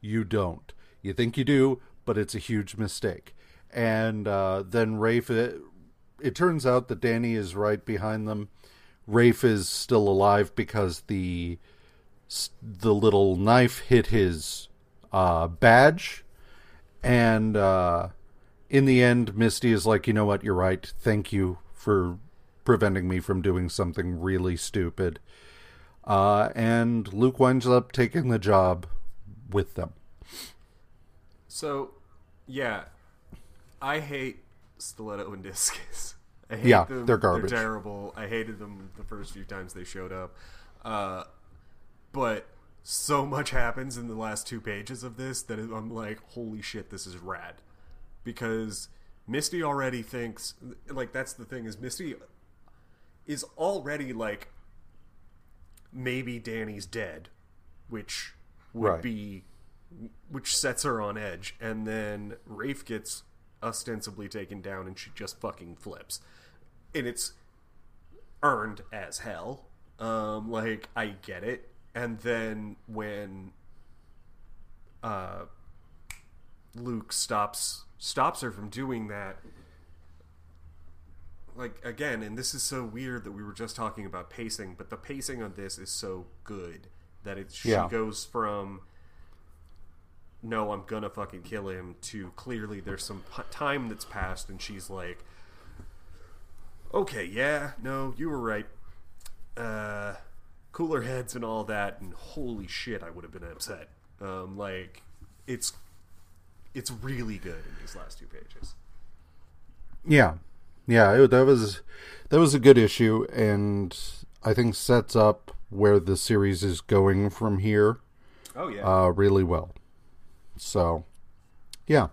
you don't. You think you do, but it's a huge mistake." And uh, then Rafe, it, turns out that Danny is right behind them. Rafe is still alive because the the little knife hit his uh, badge, and uh, in the end, Misty is like, "You know what? You're right. Thank you for preventing me from doing something really stupid." Uh, and Luke winds up taking the job with them. So, yeah, I hate Stiletto and Discus. I hate Yeah, them. they're garbage. They're terrible. I hated them the first few times they showed up. Uh, but so much happens in the last two pages of this that I'm like, holy shit, this is rad. Because Misty already thinks, like, that's the thing is Misty is already like, maybe Danny's dead, which would Right. be, which sets her on edge. And then Rafe gets ostensibly taken down and she just fucking flips. And it's earned as hell. Um, like I get it. And then when uh, Luke stops stops her from doing that, like again, and this is so weird that we were just talking about pacing, but the pacing on this is so good that it she Yeah. goes from no, I'm gonna fucking kill him to clearly there's some p- time that's passed and she's like, okay, yeah, no, you were right. Uh, cooler heads and all that, and holy shit, I would have been upset. Um, like, it's it's really good in these last two pages. Yeah, yeah, it, that was that was a good issue, and I think sets up where the series is going from here Oh yeah, uh, really well. So, yeah.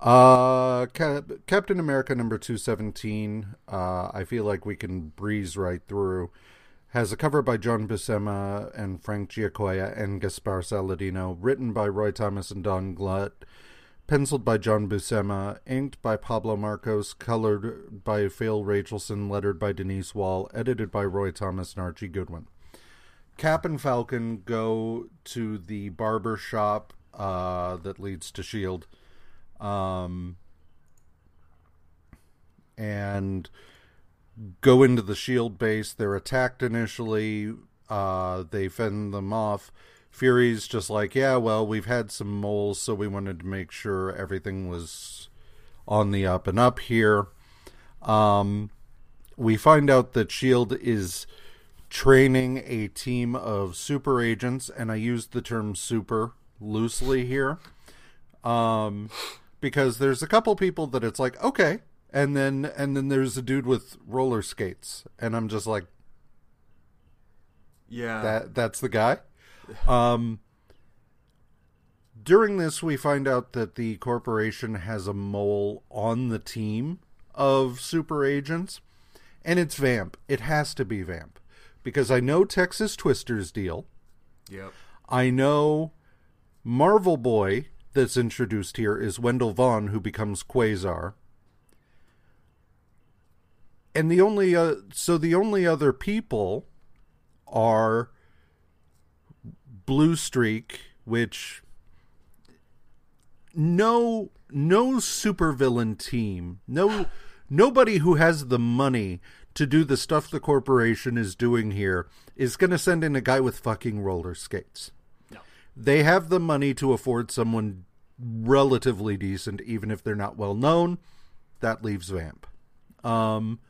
Uh, Cap- Captain America number 217, uh, I feel like we can breeze right through. Has a cover by John Buscema and Frank Giacoia and Gaspar Saladino, written by Roy Thomas and Don Glut, penciled by John Buscema, inked by Pablo Marcos, colored by Phil Rachelson, lettered by Denise Wohl, edited by Roy Thomas and Archie Goodwin. Cap and Falcon go to the barber shop uh, that leads to Shield, um, and go into the Shield base. They're attacked initially. Uh, they fend them off. Fury's just like, yeah, well, we've had some moles, so we wanted to make sure everything was on the up and up here. Um, we find out that Shield is training a team of super agents, and I use the term super loosely here, um, because there's a couple people that it's like okay, and then and then there's a dude with roller skates, and I'm just like yeah. that that's the guy. Um, during this, we find out that the corporation has a mole on the team of super agents, and it's Vamp. It has to be Vamp because I know Texas Twister's deal. yep. I know Marvel Boy that's introduced here is Wendell Vaughn, who becomes Quasar. And the only uh, so the only other people are Blue Streak, which no no supervillain team, no nobody who has the money to do the stuff the corporation is doing here is going to send in a guy with fucking roller skates. They have the money to afford someone relatively decent, even if they're not well known. That leaves Vamp. Um,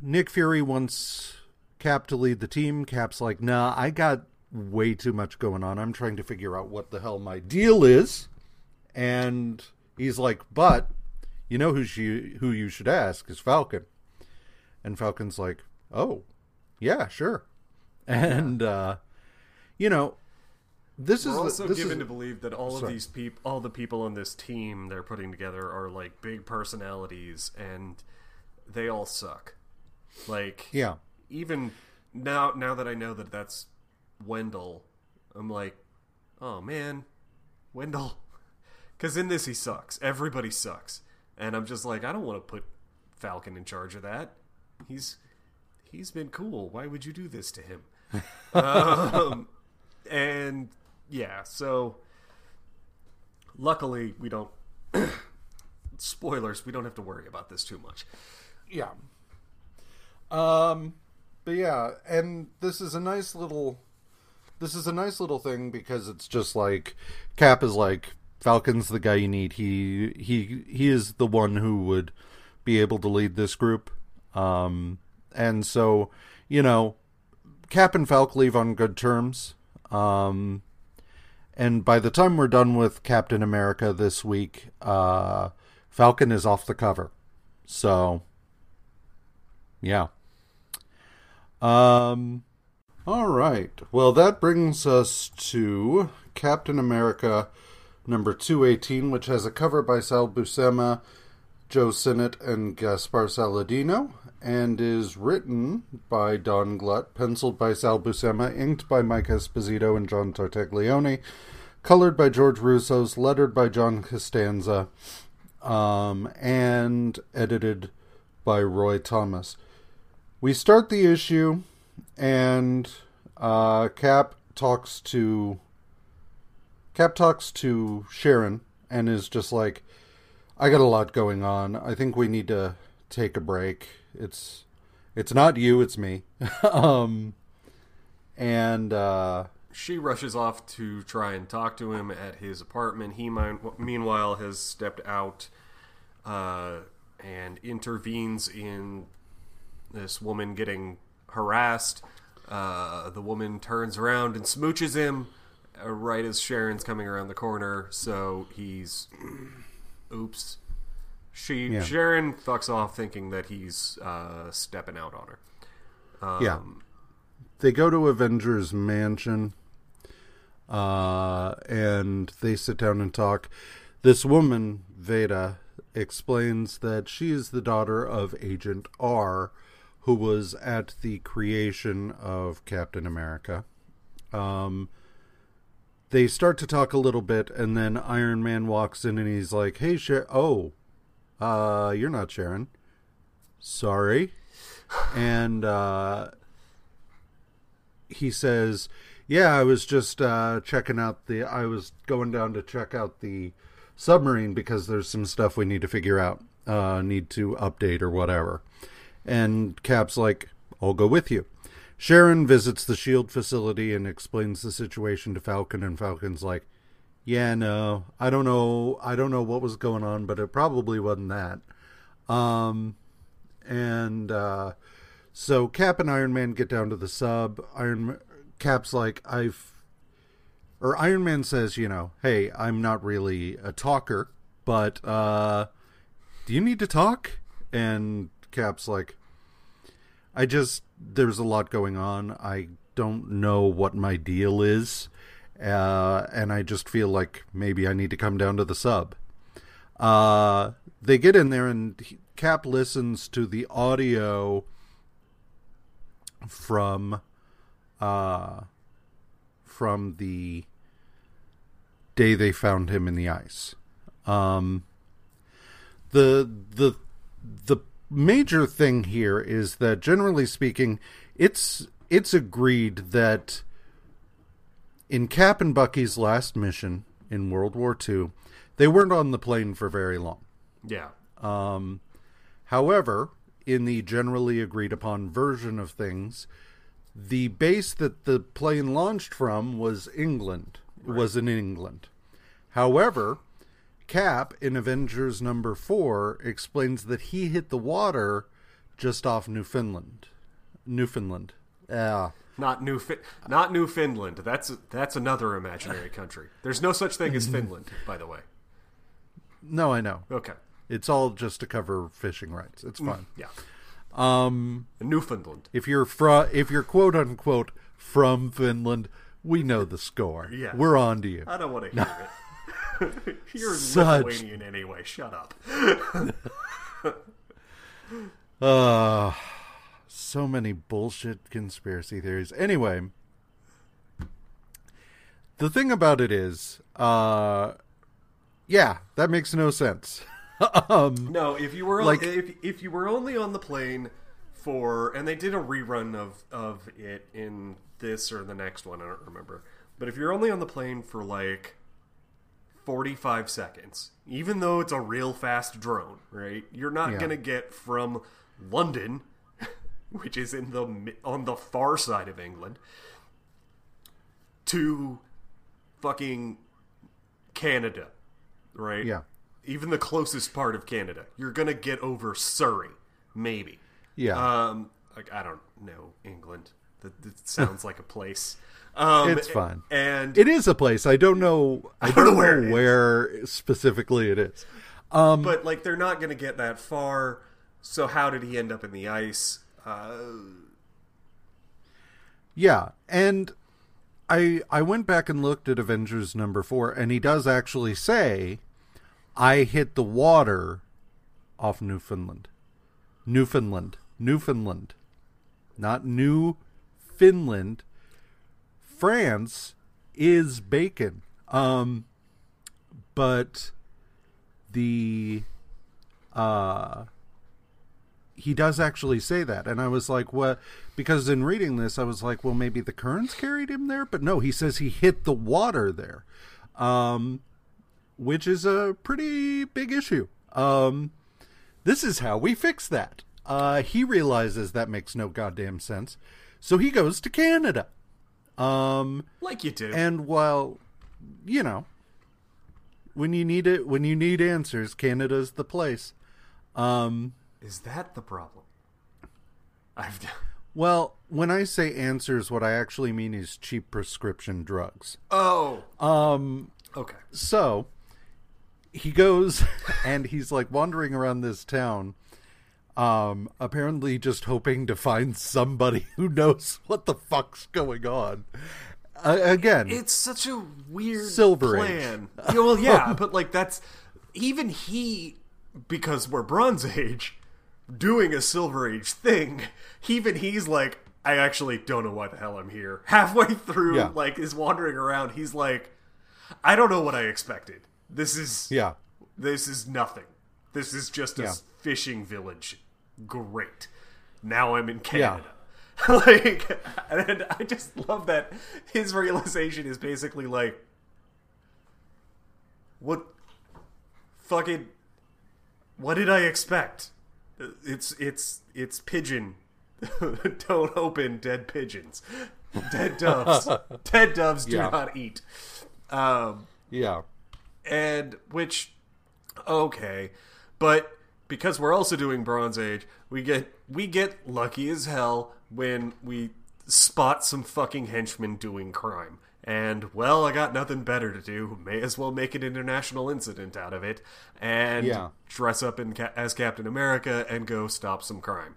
Nick Fury wants Cap to lead the team. Cap's like, nah, I got way too much going on. I'm trying to figure out what the hell my deal is. And he's like, but you know who she, who you should ask is Falcon. And Falcon's like, oh, yeah, sure. And uh, you know, this We're is also this given is, to believe that all of these people, all the people on this team they're putting together are like big personalities, and they all suck. Like, yeah, even now, now that I know that that's Wendell, I'm like, oh man, Wendell, because in this he sucks. Everybody sucks, and I'm just like, I don't want to put Falcon in charge of that. He's he's been cool. Why would you do this to him? um, and yeah, so luckily we don't. spoilers. We don't have to worry about this too much. Yeah. Um, but yeah, and this is a nice little. This is a nice little thing because it's just like Cap is like Falcon's the guy you need. He he he is the one who would be able to lead this group. Um, and so you know, Cap and Falcon leave on good terms. Um, and by the time we're done with Captain America this week, uh, Falcon is off the cover. So, yeah. Um, all right. Well, that brings us to Captain America number 218, which has a cover by Sal Buscema, Joe Sinnott, and Gaspar Saladino, and is written by Don Glut, penciled by Sal Buscema, inked by Mike Esposito and John Tartaglione, colored by George Roussos, lettered by John Costanza, um, and edited by Roy Thomas. We start the issue, and uh, Cap talks to Cap talks to Sharon and is just like, "I got a lot going on. I think we need to take a break. It's it's not you, it's me." um, and uh, she rushes off to try and talk to him at his apartment. He, meanwhile, has stepped out uh, and intervenes in this woman getting harassed. Uh, the woman turns around and smooches him uh, right as Sharon's coming around the corner. So he's, oops. She yeah. Sharon fucks off thinking that he's uh, stepping out on her. Um, yeah, they go to Avengers Mansion, uh, and they sit down and talk. This woman Veda explains that she is the daughter of Agent R, who was at the creation of Captain America. Um, they start to talk a little bit, and then Iron Man walks in and he's like, "Hey, Sharon. Oh, uh, you're not Sharon. Sorry." and uh, he says, "Yeah, I was just uh, checking out the. I was going down to check out the submarine because there's some stuff we need to figure out, uh, need to update or whatever. And Cap's like, I'll go with you. Sharon visits the SHIELD facility and explains the situation to Falcon, and Falcon's like, Yeah, no, I don't know. I don't know what was going on, but it probably wasn't that. Um, and uh, so Cap and Iron Man get down to the sub. Iron Cap's like, I've or Iron Man says, you know, hey, I'm not really a talker, but uh, do you need to talk? And Cap's like, I just, there's a lot going on. I don't know what my deal is. Uh, and I just feel like maybe I need to come down to the sub. Uh, they get in there, and he, Cap listens to the audio from uh, from the day they found him in the ice. Um, the the the major thing here is that generally speaking, it's it's agreed that in Cap and Bucky's last mission in World War II, they weren't on the plane for very long. Yeah. Um, however, in the generally agreed upon version of things, the base that the plane launched from was England. Right. Was in England. However, Cap in Avengers number four explains that he hit the water just off Newfoundland. Newfoundland. Yeah. Not New not Newfoundland. That's that's another imaginary country. There's no such thing as Finland, by the way. No, I know. Okay. It's all just to cover fishing rights. It's fine. yeah. Um, Newfoundland. If you're fr- if you're quote unquote from Finland, we know the score. Yeah. We're on to you. I don't want to hear it. You're Such... Lithuanian anyway. Shut up. uh, so many bullshit conspiracy theories. Anyway, the thing about it is, uh, yeah, that makes no sense. um, no, if you were like, if if you were only on the plane for, and they did a rerun of of it in this or the next one, I don't remember. But if you're only on the plane for like 45 seconds, even though it's a real fast drone, right? You're not Yeah. going to get from London, which is in the on the far side of England, to fucking Canada, right? Yeah. Even the closest part of Canada. You're going to get over Surrey, maybe. Yeah. Um, like I don't know England. That, that sounds like a place. Um, It's fine. And it is a place. I don't know. I don't, know where, where specifically it is. Um, but like they're not going to get that far. So how did he end up in the ice? Uh, Yeah, and I I went back and looked at Avengers number four, and he does actually say, "I hit the water off Newfoundland, Newfoundland, Newfoundland, not New Finland. France is bacon, um, but the uh." He does actually say that. And i was like what? Because in reading this i was like well maybe the currents carried him there? But no he says he hit the water there um which is a pretty big issue. Um this is how we fix that. Uh he realizes that makes no goddamn sense. So he goes to canada. Um like you do. and while you know when you need it when you need answers canada's the place. Um Is that the problem? I've Well, when I say answers, what I actually mean is cheap prescription drugs. oh Um, okay. so he goes and he's like wandering around this town, um, apparently just hoping to find somebody who knows what the fuck's going on. Uh, again, It's such a weird Silver plan. Yeah, well, yeah, but like that's even he because we're Bronze Age doing a Silver Age thing. Even he's like, I actually don't know why the hell I'm here. Halfway through, Yeah. like, is wandering around. He's like, I don't know what I expected. This is yeah, this is nothing. This is just a Yeah. fishing village. Great. Now I'm in Yeah. Canada. like, and I just love that his realization is basically like, what, fucking, what did I expect? It's it's it's pigeon. Don't open dead pigeons. Dead doves. dead doves do Yeah. not eat. Um, yeah, and which okay but because we're also doing bronze age we get we get lucky as hell when we spot some fucking henchmen doing crime and well i got nothing better to do may as well make an international incident out of it and Yeah. dress up in ca- as captain america and go stop some crime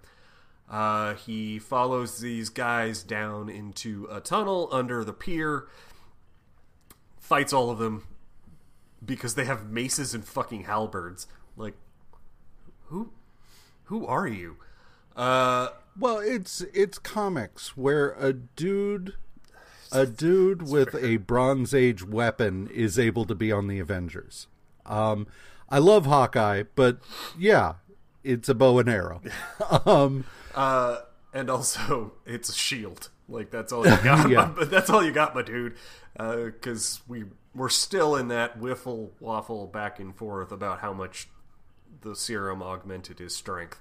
uh, he follows these guys down into a tunnel under the pier fights all of them because they have maces and fucking halberds. Like, who, who are you? Uh, Well, it's it's comics where a dude a dude with a Bronze Age weapon is able to be on the Avengers. Um, I love Hawkeye, but yeah, it's a bow and arrow. um, uh, and also it's a shield. Like that's all you got. Yeah. but that's all you got, my dude. Because we we're still in that wiffle waffle back and forth about how much the serum augmented his strength.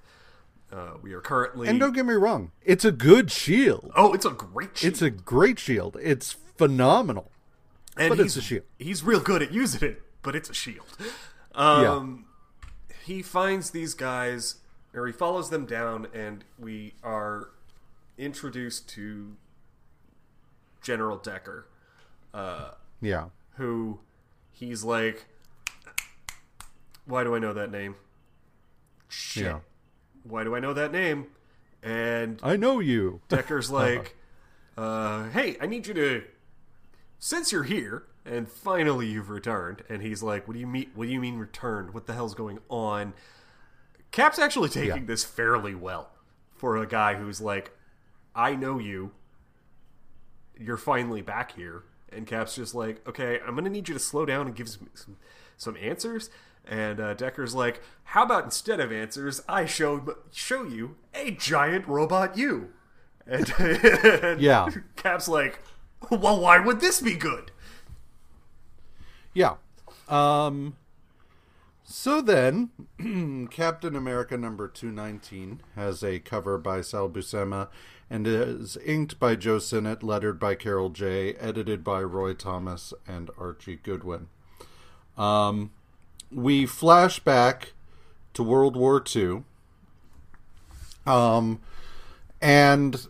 Uh, we are currently. and don't get me wrong, it's a good shield. oh, it's a great shield. It's a great shield. It's phenomenal. and but he's it's a shield. He's real good at using it, but it's a shield. Um, He finds these guys, or he follows them down, and we are introduced to General Decker, Yeah. who he's like, "Why do I know that name? Shit, Yeah. Why do I know that name?" And I know you. Decker's like, uh, "Hey, I need you to, since you're here and finally you've returned." And he's like, "What do you mean? What do you mean returned? What the hell's going on?" Cap's actually taking Yeah. this fairly well for a guy who's like, "I know you. You're finally back here." And Cap's just like, "Okay, I'm gonna need you to slow down and give some some, some answers." And uh, Decker's like, "How about instead of answers, I show show you a giant robot you?" And, and Yeah. Cap's like, well, why would this be good? Yeah. Um so then Captain America number 219 has a cover by Sal Buscema and is inked by Joe Sinnott, lettered by Carol J, edited by Roy Thomas and Archie Goodwin. Um we flash back to World War II. Um and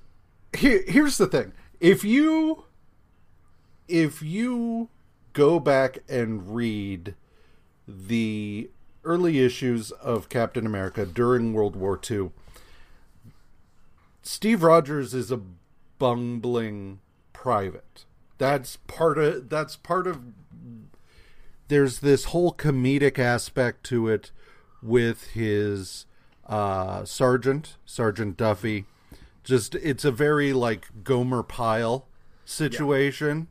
here, here's the thing. If you if you go back and read the early issues of Captain America during World War II, Steve Rogers is a bungling private. That's part of that's part of there's this whole comedic aspect to it with his uh, sergeant, Sergeant Duffy. Just it's a very like Gomer Pyle situation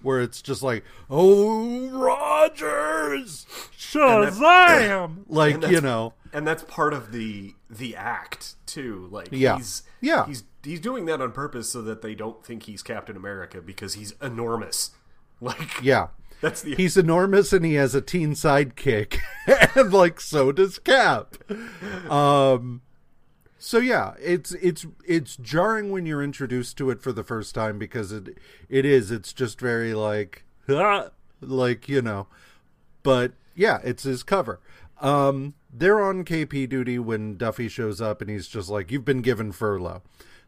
where it's just like, "Oh, Rogers, Shazam!" like you know, and that's part of the the act too. Like Yeah. he's Yeah. he's he's doing that on purpose so that they don't think he's Captain America because he's enormous. Like yeah. That's the He's enormous and he has a teen sidekick, and like so does Cap. Um, so yeah, it's it's it's jarring when you're introduced to it for the first time because it it is it's just very like "Ah," like you know, but yeah, it's his cover. Um, they're on KP duty when Duffy shows up and he's just like, "You've been given furlough."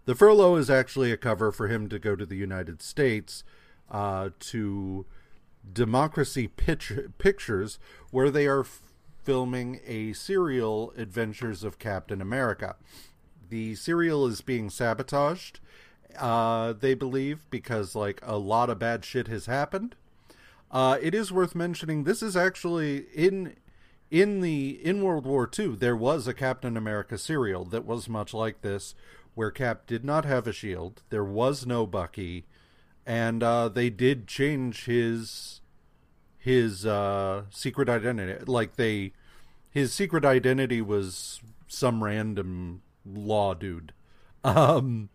The furlough is actually a cover for him to go to the United States uh, to Democracy Pictures, where they are f- filming a serial Adventures of Captain America. The serial is being sabotaged, uh, they believe, because like a lot of bad shit has happened. Uh, it is worth mentioning this is actually in in the in World War II there was a Captain America serial that was much like this, where Cap did not have a shield, there was no Bucky, and uh, they did change his his uh, secret identity. Like they, his secret identity was some random law dude. Um,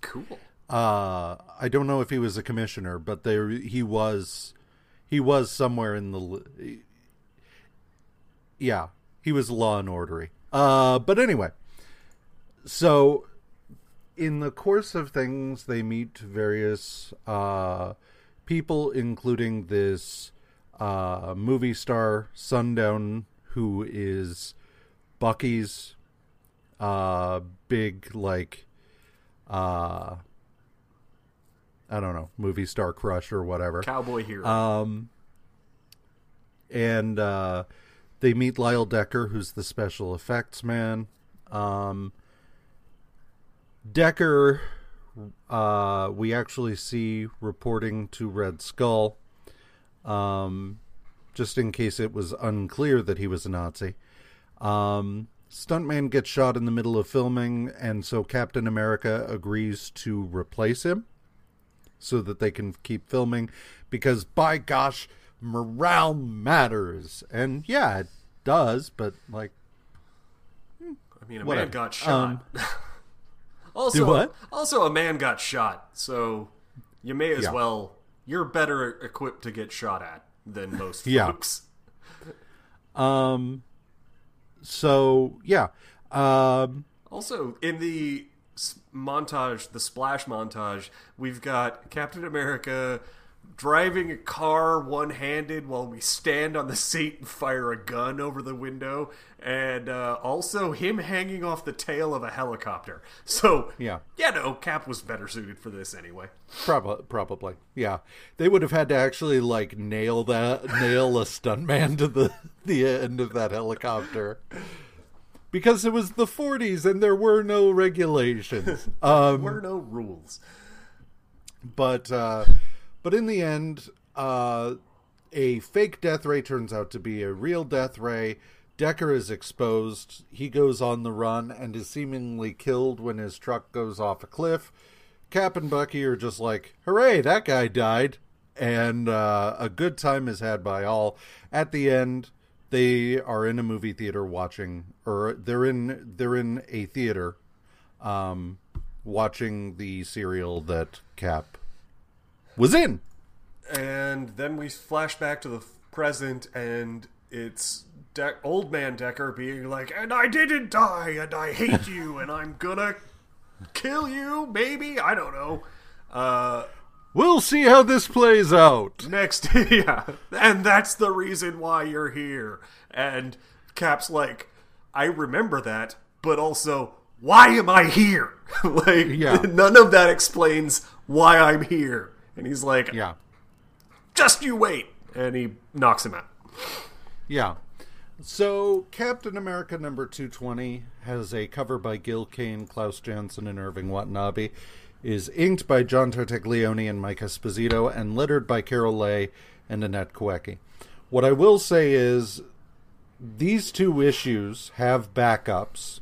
cool. uh, I don't know if he was a commissioner, but there he was. He was somewhere in the. Yeah, he was law and ordery. Uh, but anyway, so in the course of things, they meet various uh, people, including this uh, movie star Sundown, who is Bucky's uh, big like uh, I don't know movie star crush or whatever. Cowboy hero. Um, and uh, they meet Lyle Decker, who's the special effects man. Um, Decker, uh, we actually see reporting to Red Skull, um, just in case it was unclear that he was a Nazi. Um, Stuntman gets shot in the middle of filming, and so Captain America agrees to replace him so that they can keep filming because by gosh morale matters and yeah it does but like I mean, a whatever. man got shot. Um, also, also a man got shot. So you may as Yeah. well. You're better equipped to get shot at than most Yeah. folks. um so yeah um Also, in the montage, the splash montage, we've got Captain America driving a car one-handed while we stand on the seat and fire a gun over the window, and uh, also him hanging off the tail of a helicopter. So, Yeah. yeah, no, Cap was better suited for this anyway. probably probably yeah they would have had to actually like nail that nail a stuntman to the the end of that helicopter because it was the 40s and there were no regulations um There were no rules. but uh, but in the end, uh, a fake death ray turns out to be a real death ray. Decker is exposed. He goes on the run and is seemingly killed when his truck goes off a cliff. Cap and Bucky are just like, "Hooray, that guy died!" And uh, a good time is had by all. At the end, they are in a movie theater watching, or they're in they're in a theater um, watching the serial that Cap was in. And then we flash back to the present, and it's De- old man Decker being like, "And I didn't die, and I hate you, and I'm gonna kill you, maybe I don't know." Uh, We'll see how this plays out. next, yeah, and that's the reason why you're here. And Cap's like, "I remember that, but also." Why am I here? like, Yeah. none of that explains why I'm here. And he's like, Yeah. just you wait. And he knocks him out. Yeah. So Captain America number 220 has a cover by Gil Kane, Klaus Janson, and Irving Watanabe. Is inked by John Tartaglione and Mike Esposito, and lettered by Carol Lay and Annette Kawecki. What I will say is, these two issues have backups,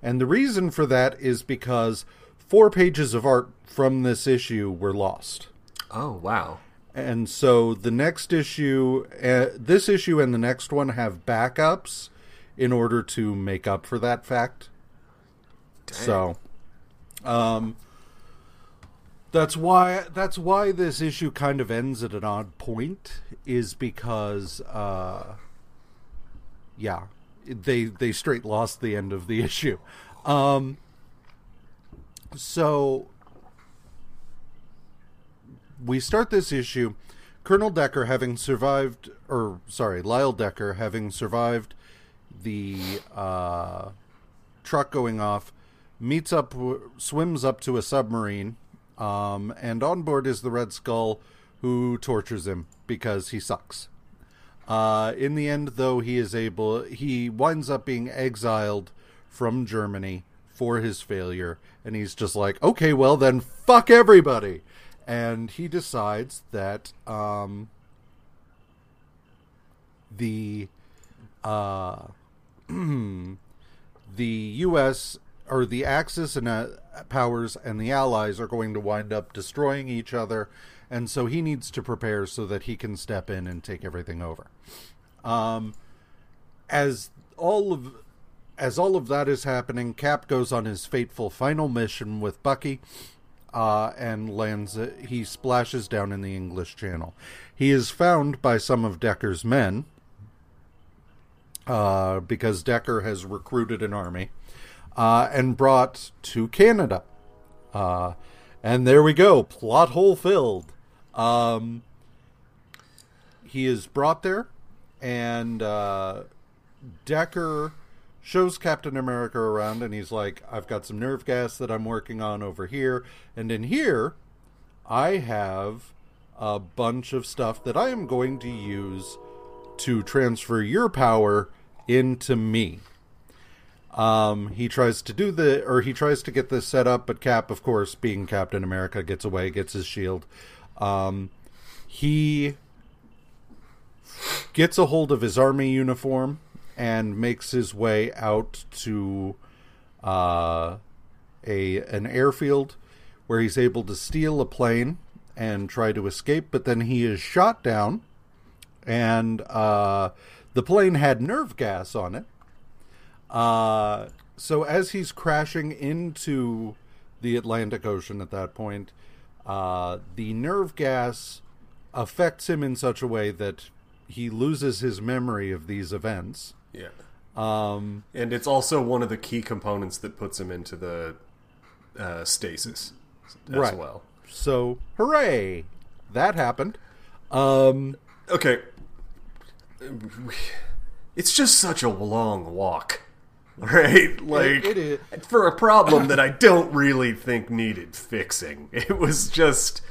and the reason for that is because four pages of art from this issue were lost. Oh, wow. And so the next issue, uh, this issue and the next one have backups in order to make up for that fact. So, um, that's why that's why this issue kind of ends at an odd point is because, uh, yeah, they they straight lost the end of the issue. Um, so we start this issue. Colonel Decker, having survived, or sorry, Lyle Decker, having survived the uh, truck going off, meets up, swims up to a submarine, um, and on board is the Red Skull, who tortures him because he sucks. Uh, in the end, though, he is able, he winds up being exiled from Germany for his failure, and he's just like, okay, well then, fuck everybody, and he decides that um, the uh, the U.S. or the Axis and uh, powers and the Allies are going to wind up destroying each other, and so he needs to prepare so that he can step in and take everything over. Um, as all of as all of that is happening, Cap goes on his fateful final mission with Bucky, uh, and lands. uh, He splashes down in the English Channel. He is found by some of Decker's men, uh, because Decker has recruited an army, uh, and brought to Canada. Uh, and there we go, plot hole filled. Um, he is brought there, and uh, Decker shows Captain America around, and he's like, "I've got some nerve gas that I'm working on over here, and in here, I have a bunch of stuff that I am going to use to transfer your power into me." Um, he tries to do the, or he tries to get this set up, but Cap, of course, being Captain America, gets away, gets his shield. Um, he gets a hold of his army uniform and makes his way out to uh, a an airfield where he's able to steal a plane and try to escape, but then he is shot down, and uh, the plane had nerve gas on it. Uh, so as he's crashing into the Atlantic Ocean at that point, uh, the nerve gas affects him in such a way that he loses his memory of these events. Yeah. Um, And it's also one of the key components that puts him into the uh, stasis as Right. well. so, hooray! That happened. Um, Okay. It's just such a long walk. Right? Like it is. for a problem that I don't really think needed fixing. It was just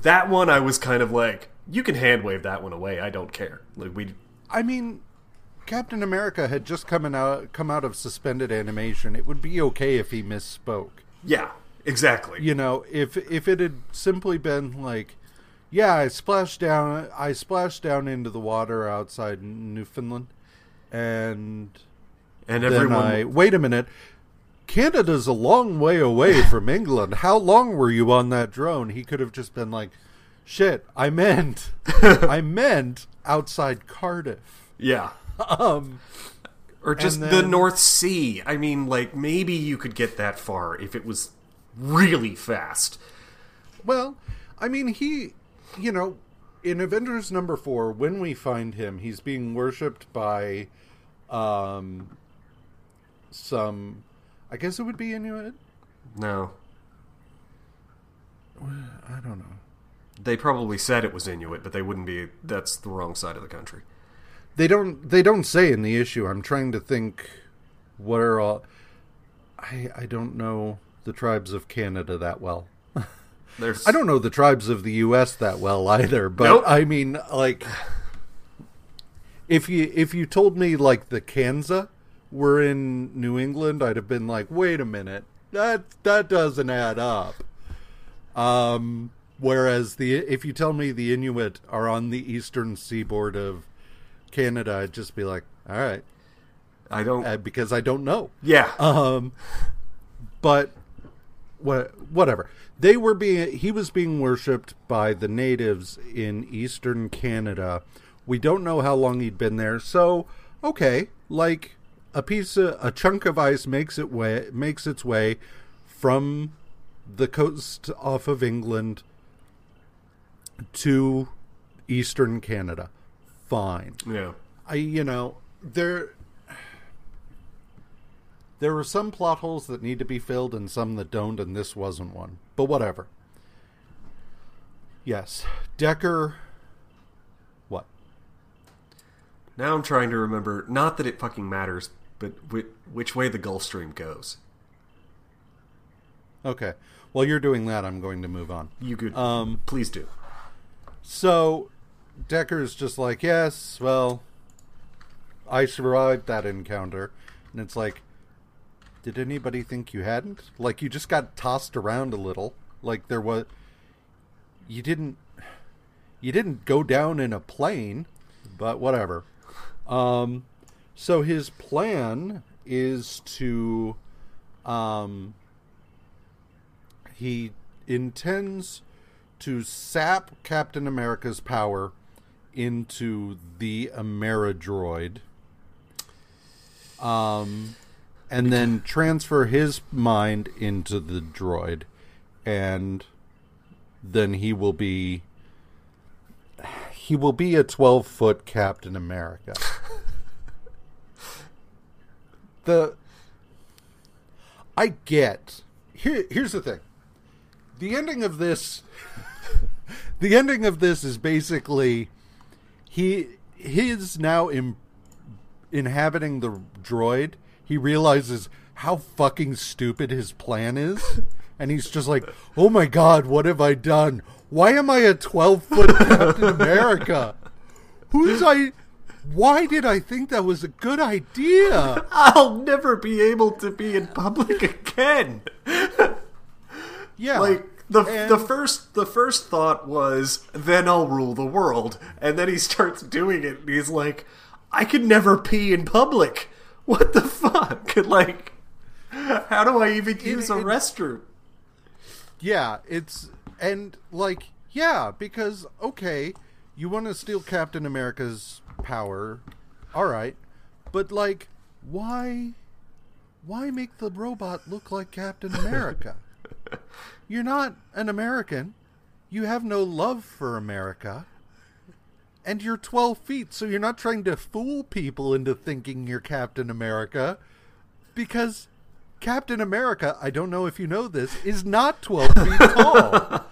that one I was kind of like, you can hand wave that one away. I don't care. Like we I mean, Captain America had just come out come out of suspended animation. It would be okay if he misspoke. Yeah, exactly. you know if if it had simply been like yeah i splashed down i splashed down into the water outside newfoundland and and then everyone i wait a minute canada's a long way away from england how long were you on that drone he could have just been like shit i meant i meant outside cardiff Yeah. Um or just And the North Sea. I mean, like maybe you could get that far if it was really fast. Well, I mean, he, you know, in Avengers number four, when we find him, he's being worshipped by, um, some, I guess it would be Inuit. No, I don't know. they probably said it was Inuit, but they wouldn't be. That's the wrong side of the country. They don't. They don't say in the issue. I'm trying to think. What are all? I I don't know the tribes of Canada that well. There's I don't know the tribes of the U.S. that well either. But Nope. I mean, like, if you if you told me like the Kansa were in New England, I'd have been like, wait a minute, that that doesn't add up. Um, whereas the if you tell me the Inuit are on the eastern seaboard of Canada, I'd just be like, all right, I don't. uh, because I don't know. yeah. Um, but what whatever they were being he was being worshipped by the natives in eastern Canada. We don't know how long he'd been there, so okay, like a piece of a chunk of ice makes it way makes its way from the coast off of England to eastern Canada. Fine. yeah. I you know there there were some plot holes that need to be filled and some that don't, and this wasn't one. But whatever. Yes, Decker. What? Now I'm trying to remember. Not that it fucking matters, but whi- which way the Gulf Stream goes. Okay. While you're doing that, I'm going to move on. You could. Um, please do. So Decker's just like, yes, well, I survived that encounter, and it's like, did anybody think you hadn't? Like you just got tossed around a little. Like there was, you didn't, you didn't go down in a plane, but whatever. Um, so his plan is to, um, he intends to sap Captain America's power into the Ameridroid. Um, and then transfer his mind into the droid, and then he will be he will be a twelve foot Captain America. the I get here. Here's the thing. The ending of this, the ending of this is basically he his now in, inhabiting the droid. He realizes how fucking stupid his plan is, and he's just like, "Oh my god, what have I done? Why am I a twelve foot Captain America? Who's I? Why did I think that was a good idea?" I'll never be able to be in public again. Yeah, like the And- the first the first thought was then I'll rule the world, and then he starts doing it, and he's like, I could never pee in public. What the fuck? Like, how do I even use a it- restroom? Yeah, it's and like yeah, because okay, you want to steal Captain America's power, all right, but like why why make the robot look like Captain America? You're not an American. You have no love for America. And you're 12 feet, so you're not trying to fool people into thinking you're Captain America. Because Captain America, I don't know if you know this, is not 12 feet tall.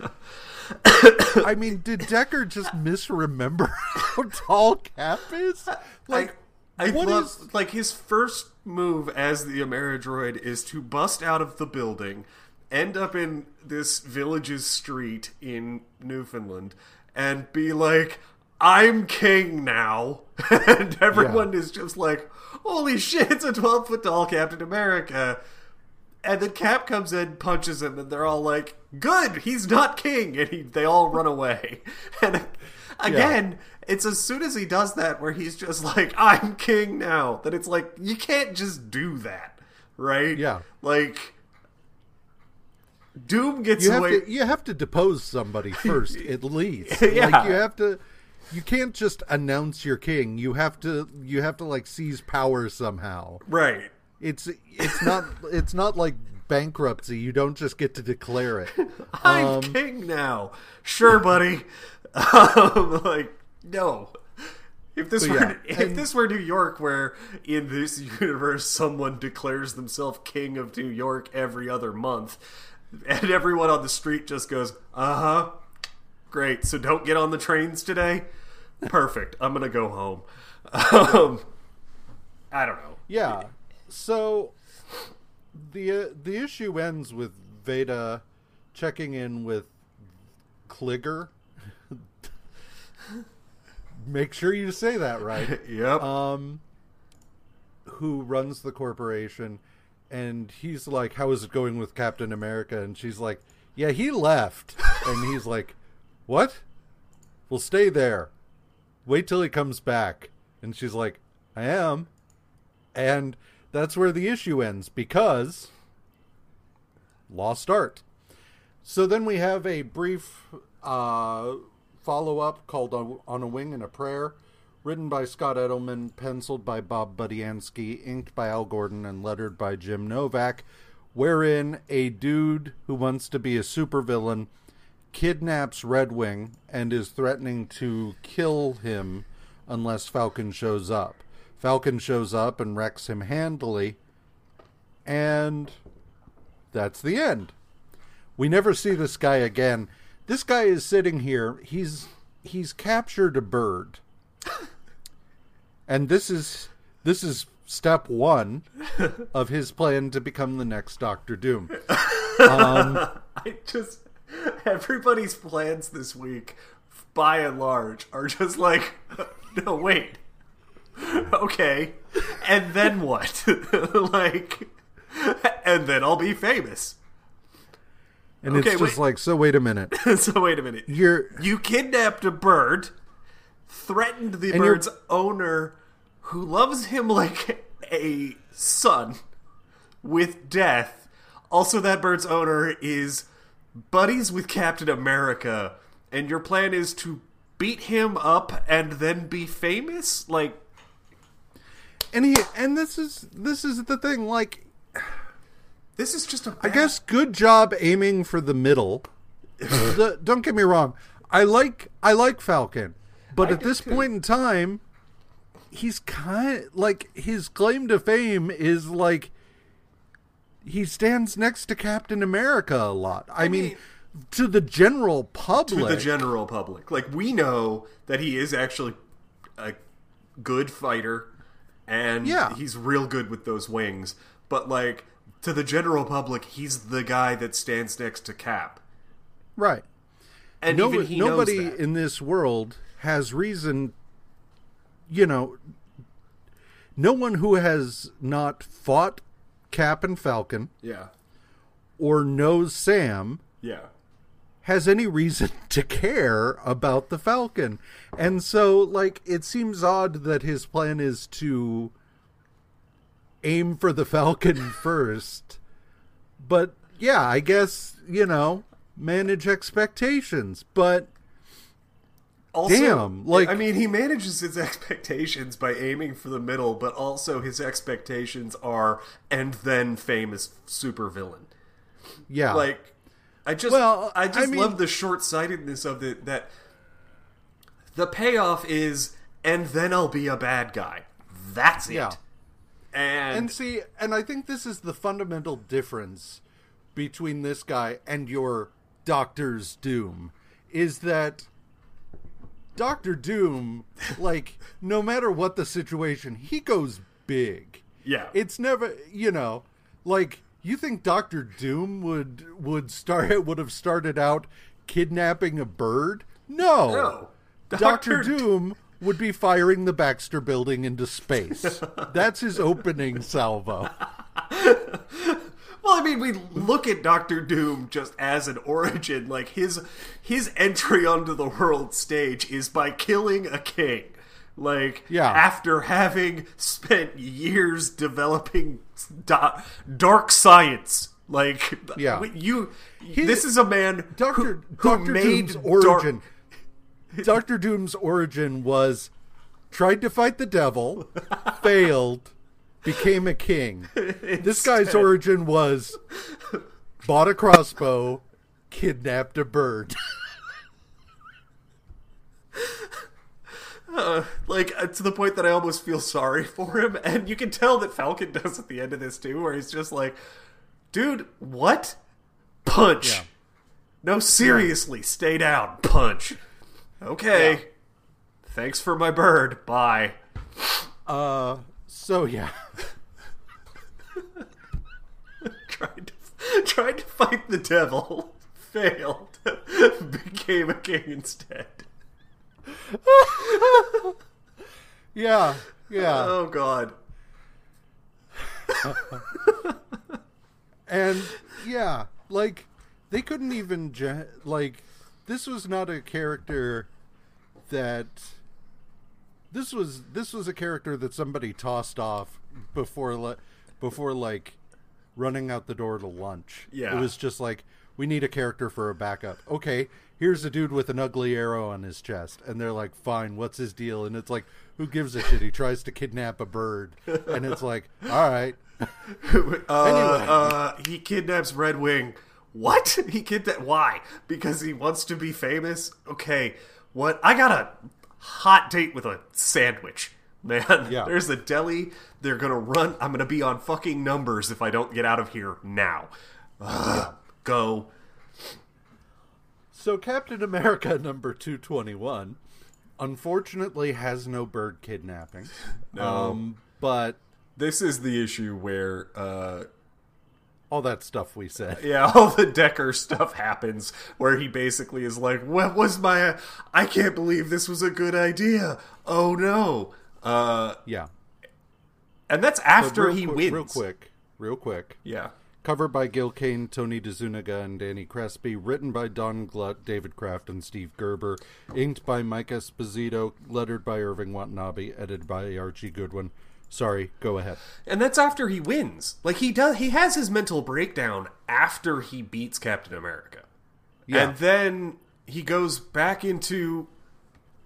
I mean, did Decker just misremember how tall Cap is? Like, I what love is- like his first move as the Ameridroid is to bust out of the building, end up in this village's street in Newfoundland, and be like, "I'm king now," and everyone is just like, "Holy shit! It's a twelve foot tall Captain America." And then Cap comes in, punches him, and they're all like, "Good, he's not king," and he, they all run away. And again, it's as soon as he does that, where he's just like, "I'm king now," that it's like you can't just do that, right? Yeah. like Doom gets you have away. to you have to depose somebody first, at least. Yeah. Like you have to you can't just announce you're king. You have to you have to like seize power somehow. Right. It's it's not it's not like bankruptcy. You don't just get to declare it. I'm Um, king now. Sure, buddy. um, like no. If this were yeah, if and- this were New York, where in this universe someone declares themselves king of New York every other month, and everyone on the street just goes, "Uh huh, great." So don't get on the trains today. Perfect. I'm gonna go home. Um, I don't know. Yeah. So the uh, the issue ends with Veda checking in with Kligger. Make sure you say that right. Yep. Um who runs the corporation and he's like how is it going with Captain America and she's like yeah, he left. and he's like what? We'll stay there. Wait till he comes back. And she's like I am. And that's where the issue ends because lost art. So then we have a brief uh, follow up called On On a Wing and a Prayer, written by Scott Edelman, penciled by Bob Budiansky, inked by Al Gordon, and lettered by Jim Novak, wherein a dude who wants to be a supervillain kidnaps Red Wing and is threatening to kill him unless Falcon shows up. Falcon shows up and wrecks him handily, and that's the end. We never see this guy again. This guy is sitting here. He's he's captured a bird. And this is this is step 1 of his plan to become the next Doctor Doom. Um, I just everybody's plans this week, by and large, are just like, no, wait, okay, and then what? like, and then I'll be famous. And Okay, it's just wait. like, so wait a minute. so wait a minute, You're you kidnapped a bird, threatened the And you're- bird's owner, who loves him like a son, with death. Also, that bird's owner is buddies with Captain America, and your plan is to beat him up and then be famous? Like, and he and this is this is the thing like this is just a. I guess good job aiming for the middle. The- don't get me wrong. I like I like Falcon, but I at this too. point in time, he's kind of, like his claim to fame is like he stands next to Captain America a lot. I, mean, mean- to the general public. to the general public. Like we know that he is actually a good fighter and Yeah. he's real good with those wings, but like to the general public, he's the guy that stands next to Cap. right. And no, even he nobody knows that. in this world has reason you know no one who has not fought cap and falcon yeah. or knows sam Yeah. has any reason to care about the falcon and so like it seems odd that his plan is to aim for the falcon first but yeah i guess you know manage expectations but Also, Damn, like- I mean, he manages his expectations by aiming for the middle, but also his expectations are and then famous supervillain. yeah like I just Well, I just I mean- love the short sightedness of it that the payoff is and then I'll be a bad guy. That's it. Yeah. And, And see, and I think this is the fundamental difference between this guy and your Doctor's Doom is that Doctor Doom, like, no matter what the situation, he goes big. yeah. It's never, you know, like you think Doctor Doom would would start would have started out kidnapping a bird? No. No. Doctor. Doom would be firing the Baxter building into space. That's his opening salvo. Well, I mean, we look at Doctor Doom just as an origin. Like his his entry onto the world stage is by killing a king. Like Yeah. after having spent years developing da- dark science. Like Yeah. you, this is a man Doctor Doctor Doom's origin. Doctor Doom's origin was tried to fight the devil, failed, became a king. This guy's origin was bought a crossbow, kidnapped a bird. Uh, like uh, to the point that I almost feel sorry for him, and you can tell that Falcon does at the end of this too, where he's just like, "Dude, what? Punch? Yeah. No, seriously, stay down. Punch. Okay. Yeah. Thanks for my bird. Bye." Uh, so yeah. tried to tried to fight the devil, failed, became a king instead. Yeah, yeah. Oh God. and yeah, like they couldn't even like this was not a character that this was this was a character that somebody tossed off before le- before like running out the door to lunch. Yeah. It was just like we need a character for a backup. Okay, here's a dude with an ugly arrow on his chest and they're like, "Fine, what's his deal?" And it's like, "Who gives a shit? He tries to kidnap a bird." And it's like, "All right." uh, uh, he kidnaps Red Wing. What? He kidnap? Why? Because he wants to be famous? Okay. What? I got a hot date with a sandwich. Man, Yeah. there's a deli. They're gonna run. I'm gonna be on fucking numbers if I don't get out of here now. Ugh, Go. So Captain America number 221 unfortunately has no bird kidnapping. No. Um, but This is the issue where, uh, all that stuff we said. yeah, all the Decker stuff happens where he basically is like, "What was my? I can't believe this was a good idea. Oh no!" Uh, Yeah. and that's after he quick- wins. Real quick. Real quick. Yeah. Cover by Gil Kane, Tony DeZuniga, and Danny Crespi. Written by Don Glut, David Kraft, and Steve Gerber. Inked by Mike Esposito. Lettered by Irving Watanabe. Edited by Archie Goodwin. Sorry, go ahead. And that's after he wins. Like he does he has his mental breakdown after he beats Captain America. Yeah. And then he goes back into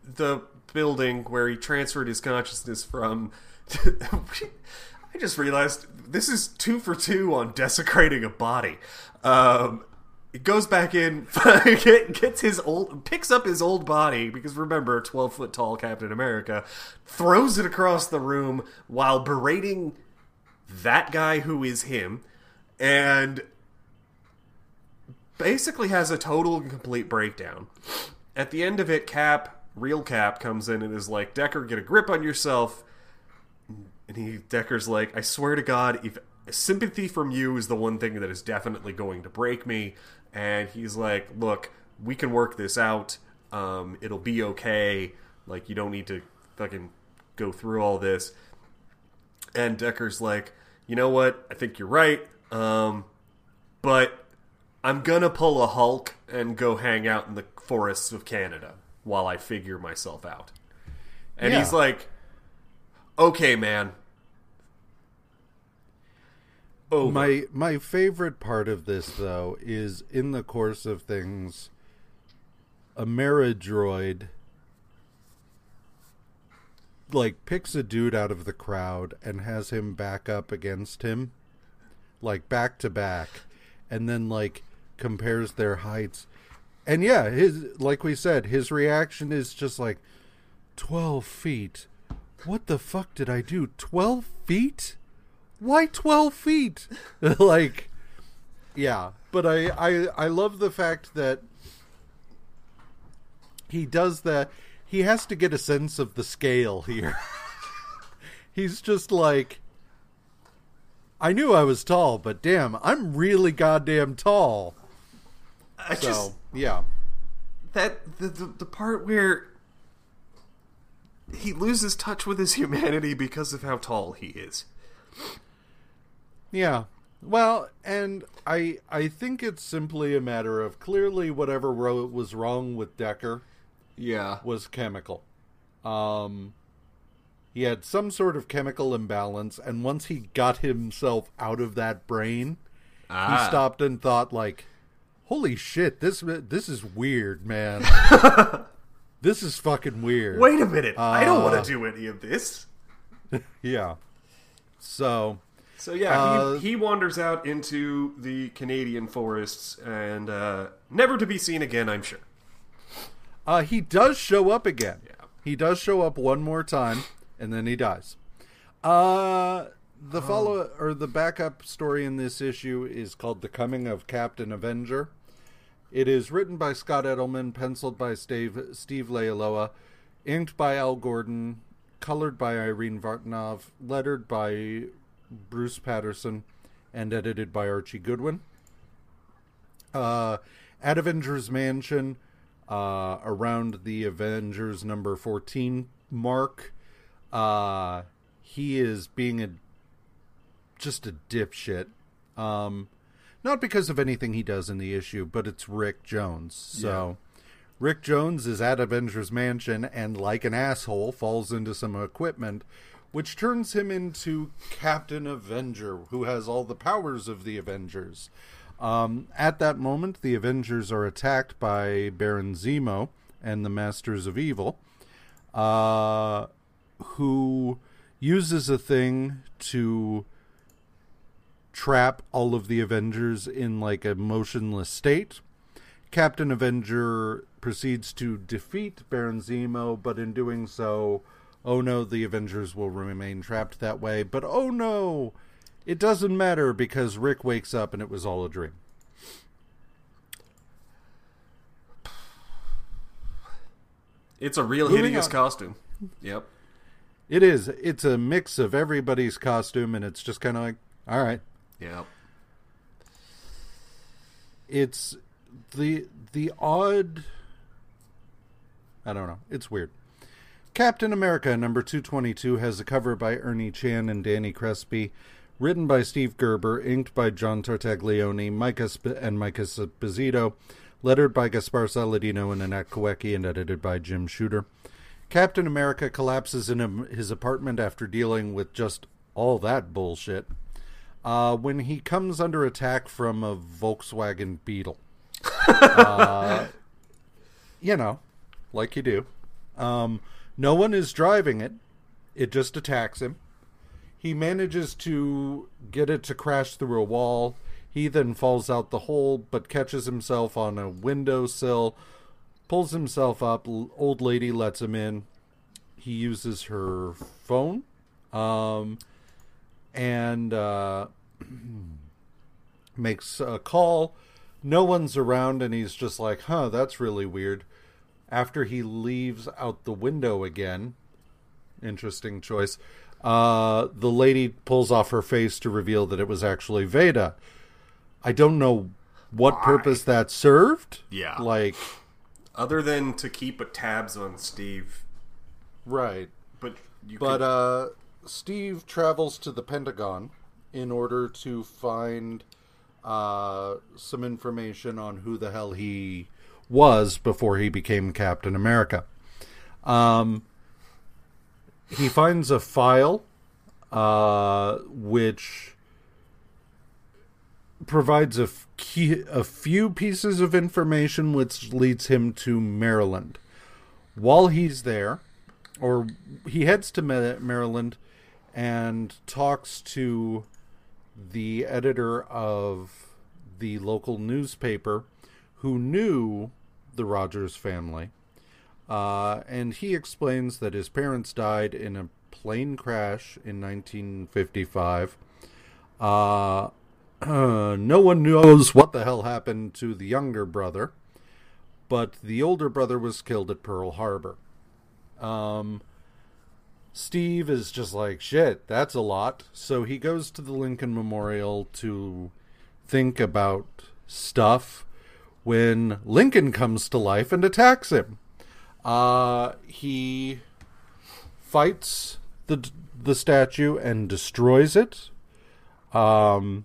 the building where he transferred his consciousness from I just realized this is two for two on desecrating a body. Um it goes back in, gets his old, picks up his old body because remember, twelve foot tall Captain America, throws it across the room while berating that guy who is him, and basically has a total and complete breakdown. At the end of it, Cap, real Cap, comes in and is like, "Decker, get a grip on yourself." And he Decker's like, I swear to God, if sympathy from you is the one thing that is definitely going to break me. And he's like, Look, we can work this out. Um, it'll be okay. Like you don't need to fucking go through all this. And Decker's like, you know what? I think you're right. Um, but I'm gonna pull a Hulk and go hang out in the forests of Canada while I figure myself out. And Yeah. he's like, okay, man. Over. My my favorite part of this though is in the course of things Ameridroid like picks a dude out of the crowd and has him back up against him like back to back and then like compares their heights. And yeah his like we said his reaction is just like 12 feet. What the fuck did i do? 12 feet why 12 feet? Like yeah. But I, I i love the fact that he does that he has to get a sense of the scale here. He's just like i knew i was tall but damn i'm really goddamn tall. I so just yeah. That the, the the part where he loses touch with his humanity because of how tall he is. Yeah. Well, and I I think it's simply a matter of clearly whatever was wrong with Decker Yeah. was chemical. Um he had some sort of chemical imbalance and once he got himself out of that brain, Ah. he stopped and thought like holy shit, this this is weird, man. this is fucking weird. Wait a minute. I don't Uh, want to do any of this. Yeah. So, So yeah, Uh, he, he wanders out into the Canadian forests and uh, never to be seen again. I'm sure. uh, he does show up again. Yeah. He does show up one more time, and then he dies. Uh, the follow or the backup story in this issue is called "The Coming of Captain Avenger." It is written by Scott Edelman, penciled by Steve Steve Leialoha, inked by Al Gordon, colored by Irene Vartanov, lettered by Bruce Patterson, and edited by Archie Goodwin. Uh, at Avengers Mansion, uh, around the Avengers number 14 mark, uh, he is being a just a dipshit. Um, not because of anything he does in the issue, but it's Rick Jones. So Rick Jones is at Avengers Mansion and, like an asshole, falls into some equipment, which turns him into Captain Avenger, who has all the powers of the Avengers. Um, at that moment, the Avengers are attacked by Baron Zemo and the Masters of Evil, uh, who uses a thing to trap all of the Avengers in like a motionless state. Captain Avenger proceeds to defeat Baron Zemo, but in doing so, oh no, the Avengers will remain trapped that way. But oh no, it doesn't matter because Rick wakes up and it was all a dream. It's a real Moving hideous on. costume. Yep. It is. It's a mix of everybody's costume, and it's just kind of like, all right. Yep. It's the the odd. I don't know. It's weird. Captain America number 222 has a cover by Ernie Chan and Danny Crespi, written by Steve Gerber, inked by John Tartaglione, Micah Sp- and Micah Esposito, lettered by Gaspar Saladino and Annette Kawecki, and edited by Jim Shooter. Captain America collapses in a, his apartment after dealing with just all that bullshit uh, when he comes under attack from a Volkswagen Beetle. uh, you know, like you do. Um, no one is driving it, it just attacks him. He manages to get it to crash through a wall. He then falls out the hole, but catches himself on a windowsill, pulls himself up. Old lady lets him in. He uses her phone. Um, and uh, makes a call. No one's around, and he's just like, huh, that's really weird. After he leaves out the window again, interesting choice, uh, the lady pulls off her face to reveal that it was actually Veda. I don't know what purpose that served. Yeah. Like, Other than to keep a tabs on Steve, right. but you But could, uh, Steve travels to the Pentagon in order to find uh, some information on who the hell he was before he became Captain America. Um, he finds a file uh, which provides a, f- key, a few pieces of information which leads him to Maryland. While he's there, or he heads to Maryland and talks to the editor of the local newspaper who knew the Rogers family. Uh, and he explains that his parents died in a plane crash in 1955. Uh, no one knows what the hell happened to the younger brother, but the older brother was killed at Pearl Harbor. Um, Steve is just like, shit, that's a lot. So he goes to the Lincoln Memorial to think about stuff when Lincoln comes to life and attacks him. Uh, he fights the the statue and destroys it. Um,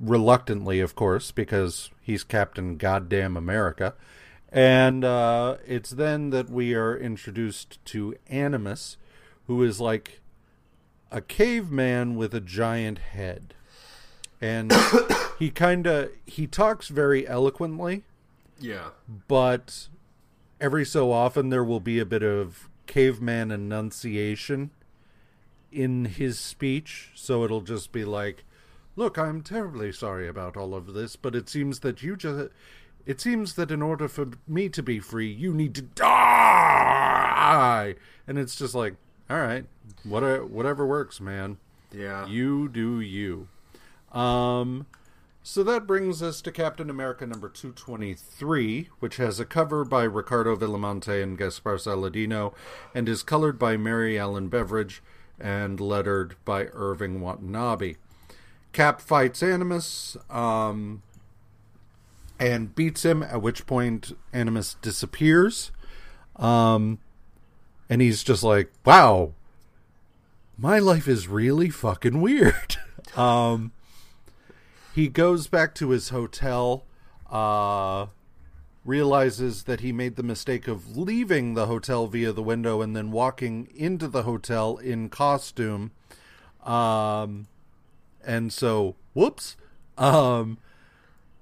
reluctantly, of course, because he's Captain Goddamn America. And uh, it's then that we are introduced to Animus, who is like a caveman with a giant head. And he kind of he talks very eloquently, yeah, but every so often there will be a bit of caveman enunciation in his speech. So it'll just be like, Look, I'm terribly sorry about all of this, but it seems that you just. It seems that in order for me to be free, you need to die. And it's just like, all right, whatever, whatever works, man. Yeah. You do you. Um, so that brings us to Captain America number 223, which has a cover by Ricardo Villamonte and Gaspar Saladino, and is colored by Mary Ellen Beveridge and lettered by Irving Watanabe. Cap fights Animus um, and beats him, at which point Animus disappears. Um, and he's just like, wow, my life is really fucking weird. um, he goes back to his hotel, uh, realizes that he made the mistake of leaving the hotel via the window and then walking into the hotel in costume. Um, and so, whoops. Um,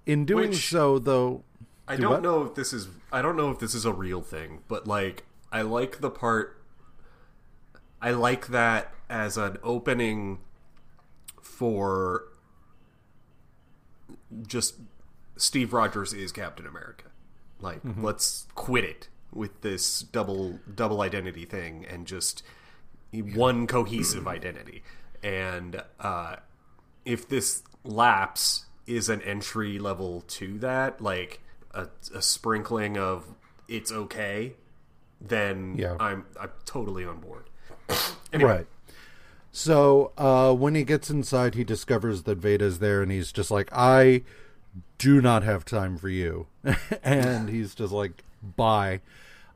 in doing Which- so, though, I Do don't what? know if this is I don't know if this is a real thing, but like I like the part I like that as an opening for just Steve Rogers is Captain America. Like let's quit it with this double double identity thing and just one cohesive identity. And uh if this lapse is an entry level to that, like a, a sprinkling of it's okay, then Yeah. I'm I'm totally on board. Anyway, Right. So uh, when he gets inside, he discovers that Veda's there, and he's just like, "I do not have time for you," and he's just like, "Bye."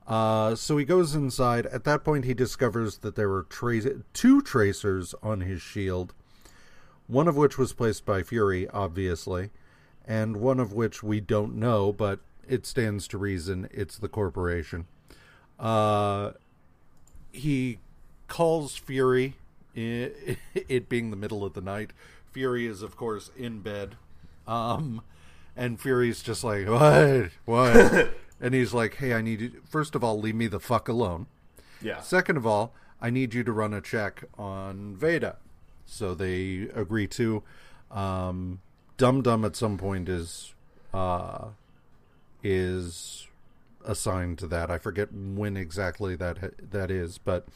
Uh, so he goes inside. At that point, he discovers that there were tra- two tracers on his shield, one of which was placed by Fury, obviously, and one of which we don't know, but it stands to reason it's the corporation. Uh, he calls Fury, i- it being the middle of the night. Fury is, of course, in bed. Um, and Fury's just like, what? What? and he's like, hey, I need you. First of all, leave me the fuck alone. yeah, Second of all, I need you to run a check on Veda. So they agree to. Um, Dum Dum at some point is uh, is assigned to that. I forget when exactly that that is, but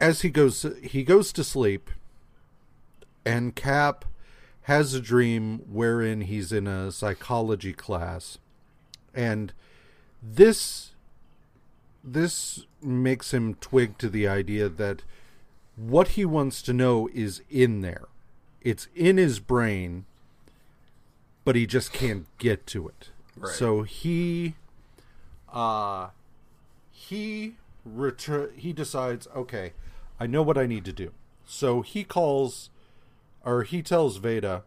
as he goes he goes to sleep, and Cap has a dream wherein he's in a psychology class, and this this makes him twig to the idea that what he wants to know is in there. It's in his brain, but he just can't get to it. Right. So he uh he retur- he decides, okay, I know what I need to do. So he calls or he tells Veda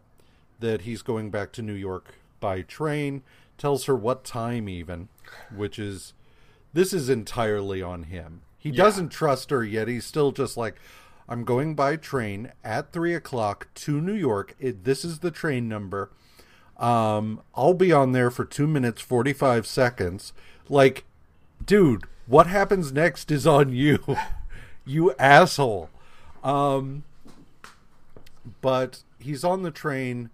that he's going back to New York by train, tells her what time even, which is this is entirely on him. He doesn't trust her yet. He's still just like, I'm going by train at three o'clock to New York. It, this is the train number. Um, I'll be on there for two minutes forty five seconds. Like, dude, what happens next is on you, you asshole. Um, but he's on the train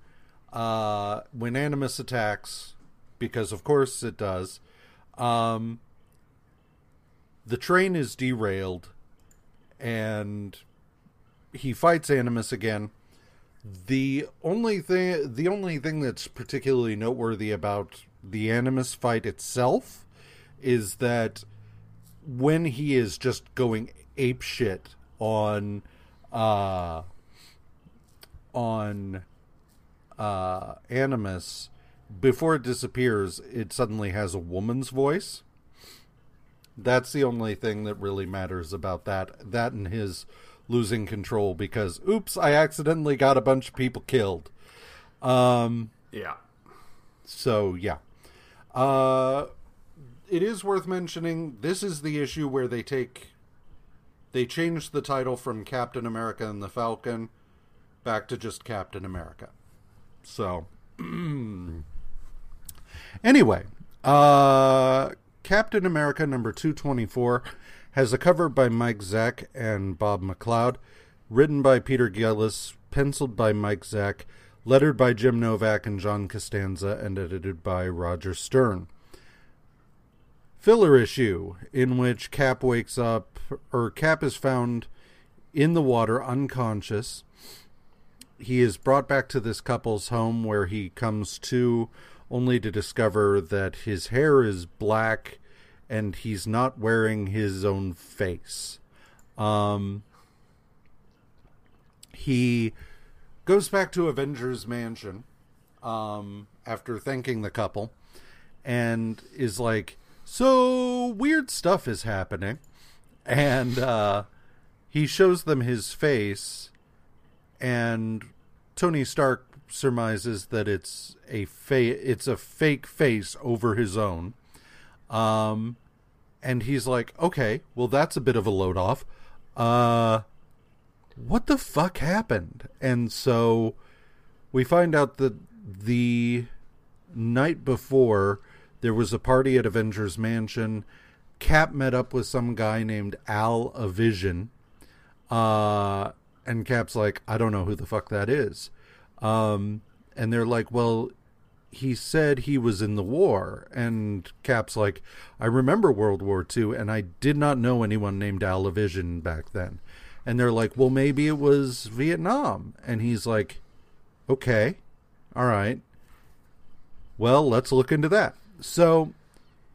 uh, when Animus attacks, because of course it does. Um, the train is derailed, and he fights Animus again. The only thing, the only thing that's particularly noteworthy about the Animus fight itself is that when he is just going ape shit on uh on uh animus before it disappears it suddenly has a woman's voice that's the only thing that really matters about that that and his losing control because oops i accidentally got a bunch of people killed um yeah. so yeah. Uh it is worth mentioning this is the issue where they take they changed the title from Captain America and the Falcon back to just Captain America. So anyway, uh Captain America number 224 has a cover by Mike Zeck and Bob McLeod, written by Peter Gillis, penciled by Mike Zeck, lettered by Jim Novak and John Costanza, and edited by Roger Stern. Filler issue in which Cap wakes up, or Cap is found in the water unconscious. He is brought back to this couple's home where he comes to only to discover that his hair is black and he's not wearing his own face. Um, he goes back to Avengers Mansion um, after thanking the couple and is like, So, weird stuff is happening. And uh, he shows them his face, and Tony Stark surmises that it's a fa- it's a fake face over his own. Um, and he's like, okay, well, that's a bit of a load off. Uh, what the fuck happened? And so we find out that the night before there was a party at Avengers Mansion. Cap met up with some guy named Al Avision. Uh, and Cap's like, I don't know who the fuck that is. Um, and they're like, well, he said he was in the war. And Cap's like, I remember World War II, and I did not know anyone named Alavision back then. And they're like, well, maybe it was Vietnam. And he's like, okay, all right. Well, let's look into that. So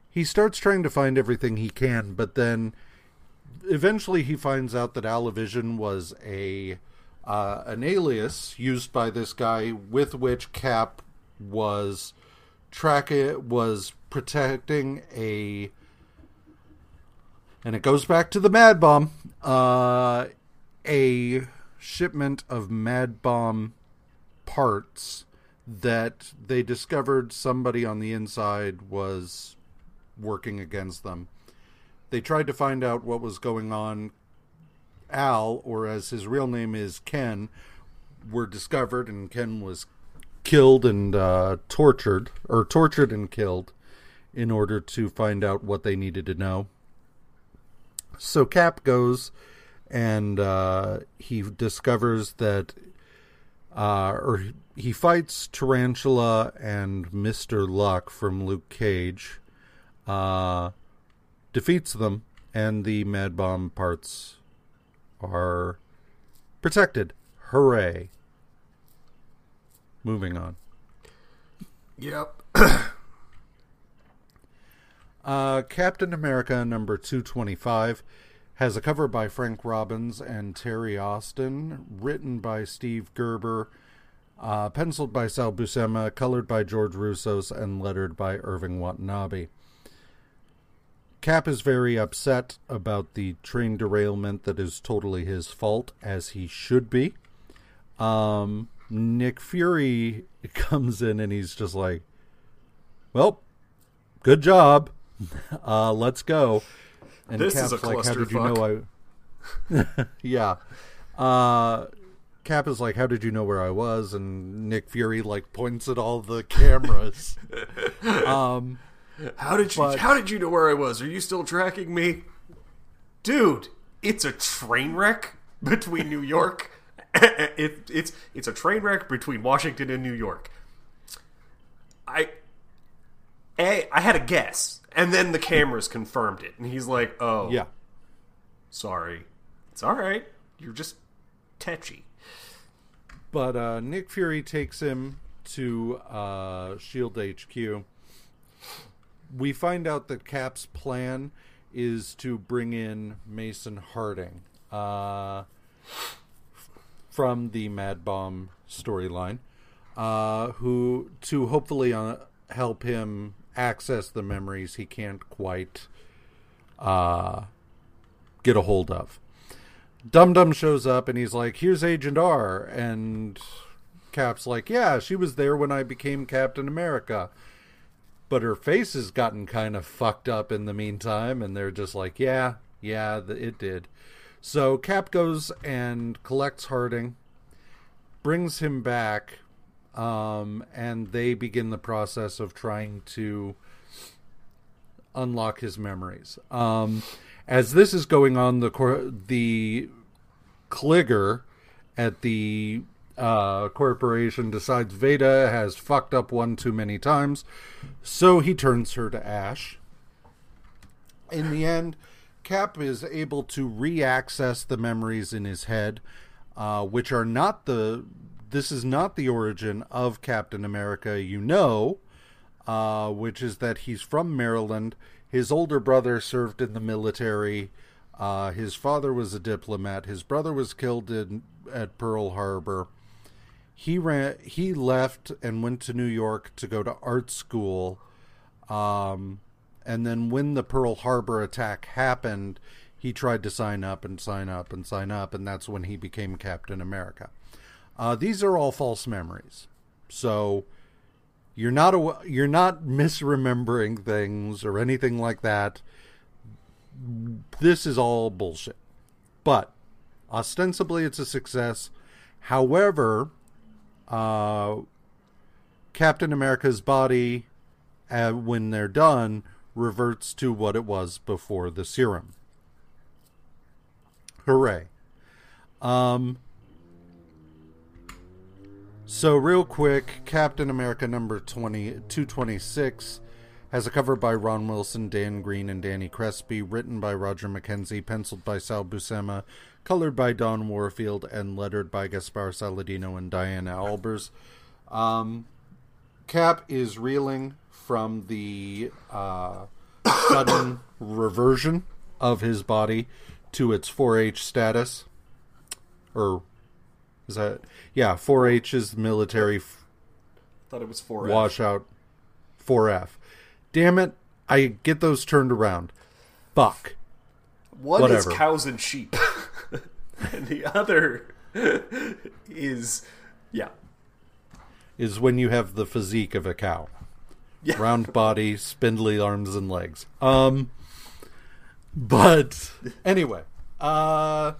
he starts trying to find everything he can, but then eventually he finds out that Alavision was a uh, an alias used by this guy with which Cap was track it was protecting a and it goes back to the mad bomb uh, a shipment of mad bomb parts that they discovered somebody on the inside was working against them they tried to find out what was going on Al, or as his real name is Ken, were discovered, and Ken was killed and uh, tortured, or tortured and killed, in order to find out what they needed to know. So Cap goes and uh, he discovers that, uh, or he fights Tarantula and Mr. Luck from Luke Cage, uh, defeats them, and the Mad Bomb parts are protected. Hooray. Moving on. Yep. uh, Captain America number 225 has a cover by Frank Robbins and Terry Austin, written by Steve Gerber, uh, penciled by Sal Buscema, colored by George Roussos, and lettered by Irving Watanabe. Cap is very upset about the train derailment that is totally his fault, as he should be. Um, Nick Fury comes in and he's just like, "Well, good job. Uh, let's go." And this Cap's is a like, "How did you clusterfuck." know I?" yeah. Uh, Cap is like, "How did you know where I was?" And Nick Fury like points at all the cameras. um. How did you But- How did you know where I was? Are you still tracking me, dude? It's a train wreck between New York. it, it's it's a train wreck between Washington and New York. I a I had a guess, and then the cameras confirmed it, and he's like, "Oh, Yeah. sorry, it's all right. You're just tetchy." But uh, Nick Fury takes him to uh, Shield HQ. We find out that Cap's plan is to bring in Mason Harding uh, from the Mad Bomb storyline, uh, who to hopefully uh, help him access the memories he can't quite uh, get a hold of. Dum Dum shows up and he's like, "Here's Agent R," and Cap's like, "Yeah, she was there when I became Captain America." But her face has gotten kind of fucked up in the meantime, and they're just like, "Yeah, yeah, it did." So Cap goes and collects Harding, brings him back, um, and they begin the process of trying to unlock his memories. Um, as this is going on, the cor- the Kligger at the uh, corporation decides Veda has fucked up one too many times, so he turns her to ash. In the end, Cap is able to re-access the memories in his head, uh, which are not the. This is not the origin of Captain America. You know, uh, which is that he's from Maryland. His older brother served in the military. Uh, his father was a diplomat. His brother was killed in, at Pearl Harbor. He ran. He left and went to New York to go to art school. Um, and then when the Pearl Harbor attack happened, he tried to sign up and sign up and sign up, and that's when he became Captain America. Uh, these are all false memories. So you're not a, you're not misremembering things or anything like that. This is all bullshit. But ostensibly it's a success. However, uh, Captain America's body, uh, when they're done, reverts to what it was before the serum. Hooray. Um, so, real quick, Captain America number 20, 226 has a cover by Ron Wilson, Dan Green, and Danny Crespi, written by Roger McKenzie, penciled by Sal Buscema, colored by Don Warfield, and lettered by Gaspar Saladino and Diana Albers. Um, Cap is reeling from the uh, sudden reversion of his body to its 4-H status, or is that yeah? 4-H is military f- Thought it was four. washout. 4F. Damn it! I get those turned around. Fuck. One Whatever. is cows and sheep, and the other is yeah. Is when you have the physique of a cow. Yeah. round body, spindly arms and legs. Um, but anyway, uh,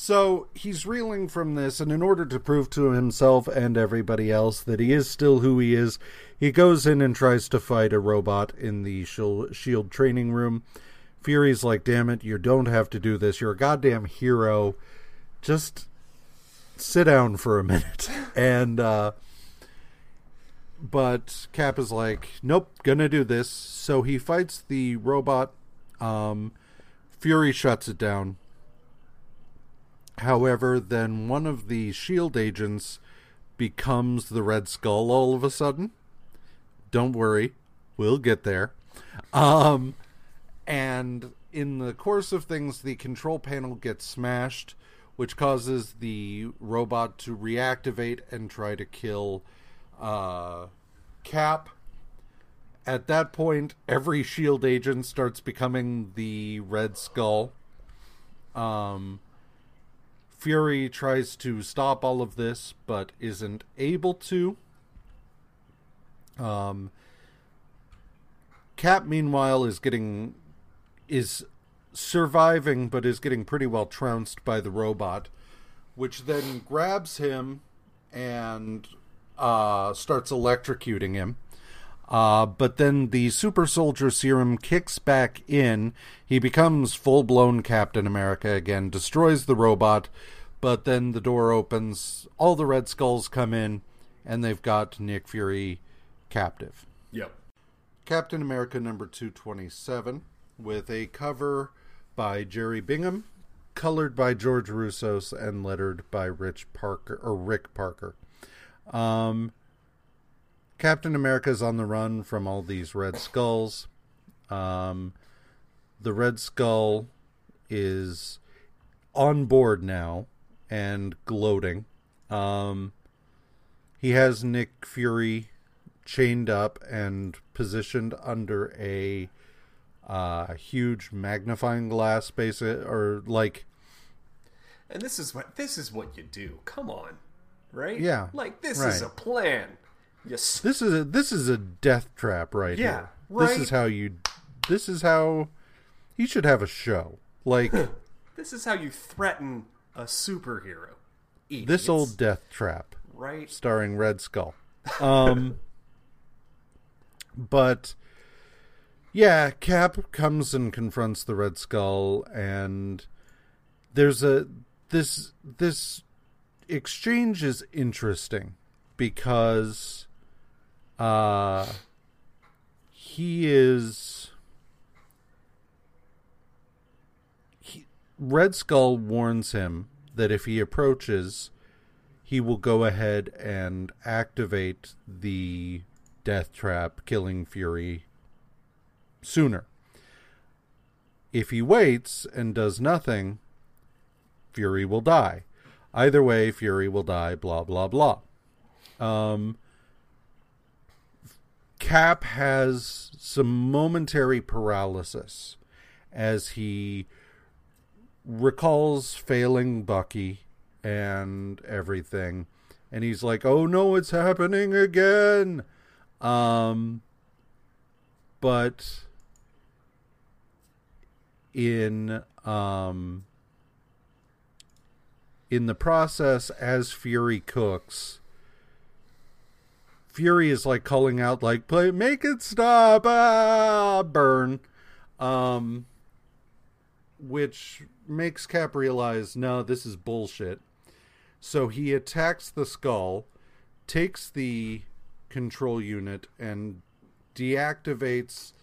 so he's reeling from this, and in order to prove to himself and everybody else that he is still who he is, he goes in and tries to fight a robot in the shield, training room. Fury's like, "Damn it, you don't have to do this. You're a goddamn hero. Just sit down for a minute." And uh, but Cap is like, nope, gonna do this. So he fights the robot. Um, Fury shuts it down. However, then one of the shield agents becomes the Red Skull all of a sudden. Don't worry, we'll get there. Um, and in the course of things, the control panel gets smashed, which causes the robot to reactivate and try to kill uh, Cap. At that point, every shield agent starts becoming the Red Skull. Um, Fury tries to stop all of this, but isn't able to. Um, Cap, meanwhile, is getting is surviving, but is getting pretty well trounced by the robot, which then grabs him and uh, starts electrocuting him. Uh, but then the super soldier serum kicks back in. He becomes full blown Captain America again, destroys the robot, but then the door opens. All the Red Skulls come in, and they've got Nick Fury captive. Yep. Captain America number 227 with a cover by Jerry Bingham, colored by George Roussos, and lettered by Rich Parker or Rick Parker. Um, Captain America's on the run from all these Red Skulls. Um, the Red Skull is on board now and gloating. Um, he has Nick Fury chained up and positioned under a uh, huge magnifying glass, basic or like And this is what this is what you do. Come on, right? Yeah, Like this right. is a plan. Yes. this is a this is a death trap right Yeah, here. right. This is how you. This is how you should have a show like This is how you threaten a superhero. this old death trap. right. starring Red Skull. Um, but Yeah, Cap comes and confronts the Red Skull, and there's a this this exchange is interesting because uh he is he, Red Skull warns him that if he approaches he will go ahead and activate the death trap killing Fury sooner. If he waits and does nothing, Fury will die. Either way, Fury will die, blah, blah, blah. Um, Cap has some momentary paralysis as he recalls failing Bucky and everything. And he's like, oh no, it's happening again. Um, but in um in the process as Fury cooks Fury is like calling out like play make it stop ah burn um which makes Cap realize no this is bullshit so he attacks the skull takes the control unit and deactivates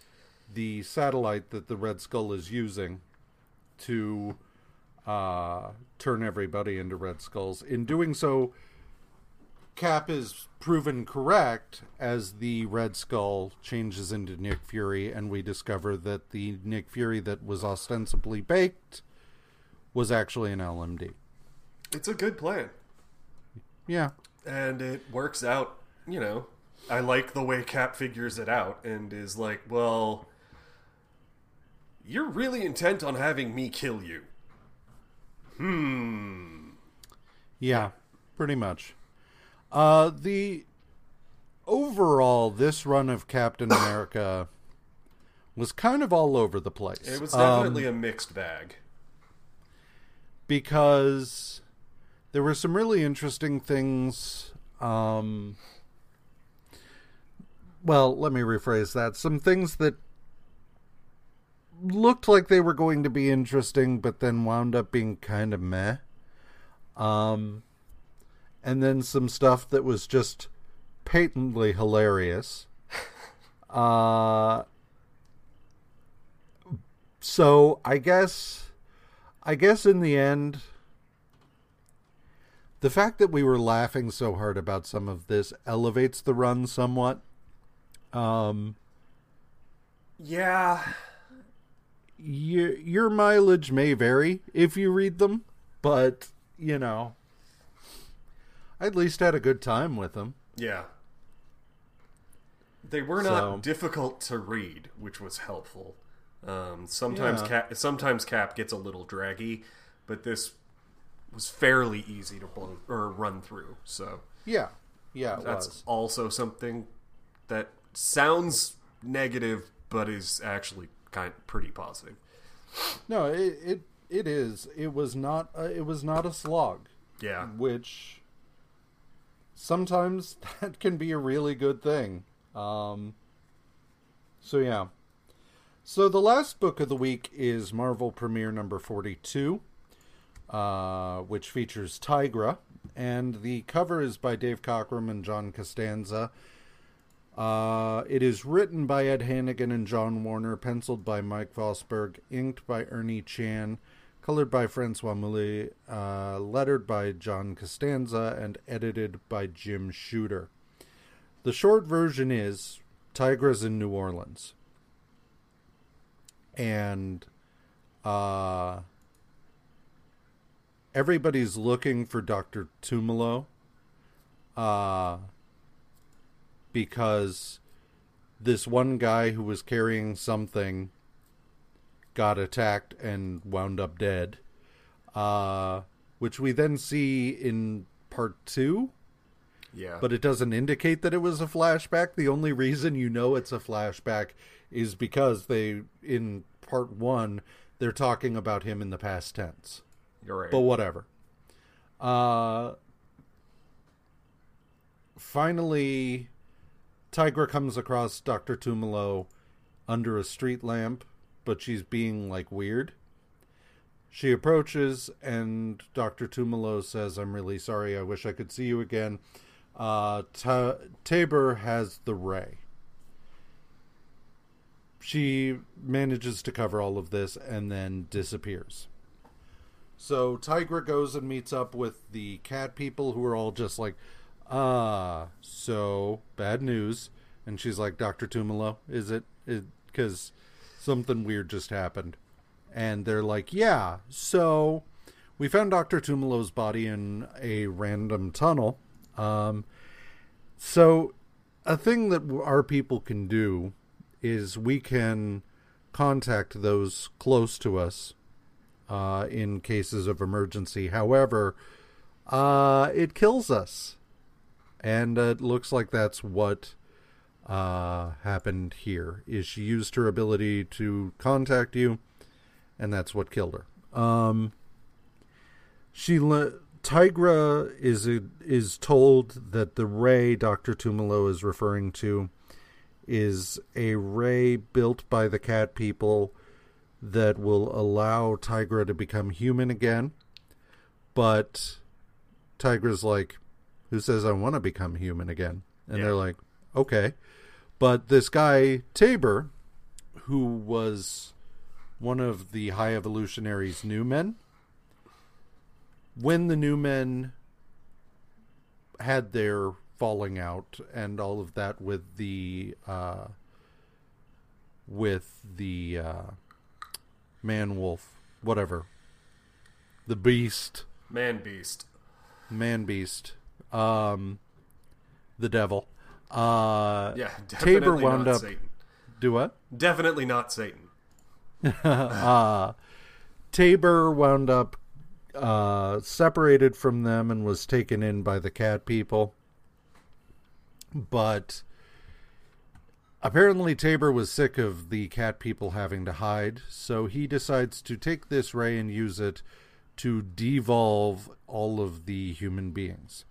the satellite that the Red Skull is using to uh, turn everybody into Red Skulls. In doing so, Cap is proven correct as the Red Skull changes into Nick Fury, and we discover that the Nick Fury that was ostensibly baked was actually an LMD. It's a good plan. Yeah. And it works out, you know. I like the way Cap figures it out and is like, well, you're really intent on having me kill you. Hmm. Yeah, pretty much. Uh, the overall, this run of Captain America was kind of all over the place. It was definitely um, a mixed bag. Because there were some really interesting things. Um, well, let me rephrase that. Some things that looked like they were going to be interesting, but then wound up being kind of meh. Um, and then some stuff that was just patently hilarious. uh, so I guess, I guess in the end, the fact that we were laughing so hard about some of this elevates the run somewhat. Um, yeah your your mileage may vary if you read them, but you know, I at least had a good time with them. Yeah. They were not so. difficult to read, which was helpful. Um, sometimes yeah. Cap, sometimes Cap gets a little draggy, but this was fairly easy to blow or run through. So yeah, yeah, that's was. also something that sounds negative, but is actually kind of pretty positive. No, it it, it is. It was not. A, it was not a slog. Yeah. Which sometimes that can be a really good thing. Um. So yeah. So the last book of the week is Marvel Premiere number forty-two, uh, which features Tigra, and the cover is by Dave Cockrum and John Costanza uh, it is written by Ed Hannigan and John Warner, penciled by Mike Vosburg, inked by Ernie Chan, colored by Francois Mouly, uh, lettered by John Costanza, and edited by Jim Shooter. The short version is Tigra's in New Orleans. And uh, everybody's looking for Dr. Tumolo. Uh, because this one guy who was carrying something got attacked and wound up dead. Uh, which we then see in part two. Yeah. But it doesn't indicate that it was a flashback. The only reason you know it's a flashback is because they, in part one, they're talking about him in the past tense. You're right. But whatever. Uh, finally, Tigra comes across Dr. Tumolo under a street lamp, but she's being like weird. She approaches, and Dr. Tumolo says, I'm really sorry. I wish I could see you again. Uh, Ta- Tabur has the ray. She manages to cover all of this and then disappears. So Tigra goes and meets up with the cat people who are all just like, ah, so bad news. And she's like, Dr. Tumolo, is it? Because something weird just happened. And they're like, yeah, so we found Dr. Tumolo's body in a random tunnel. Um, so a thing that our people can do is we can contact those close to us uh, in cases of emergency. However, uh, it kills us. And uh, it looks like that's what uh, happened here. Is she used her ability to contact you, and that's what killed her. Um, she le- Tigra is a, is told that the ray Doctor Tumolo is referring to is a ray built by the cat people that will allow Tigra to become human again. But Tigra's like, who says I want to become human again? And Yeah. they're like, okay. But this guy, Tabur, who was one of the High Evolutionary's new men, when the new men had their falling out and all of that with the uh, with the uh, man wolf, whatever, the beast, Man beast. man beast, um, the devil. Uh, Yeah, definitely Tabur wound not up. Satan. Do what? Definitely not Satan. uh, Tabur wound up uh, separated from them and was taken in by the cat people. But apparently, Tabur was sick of the cat people having to hide, so he decides to take this ray and use it to devolve all of the human beings.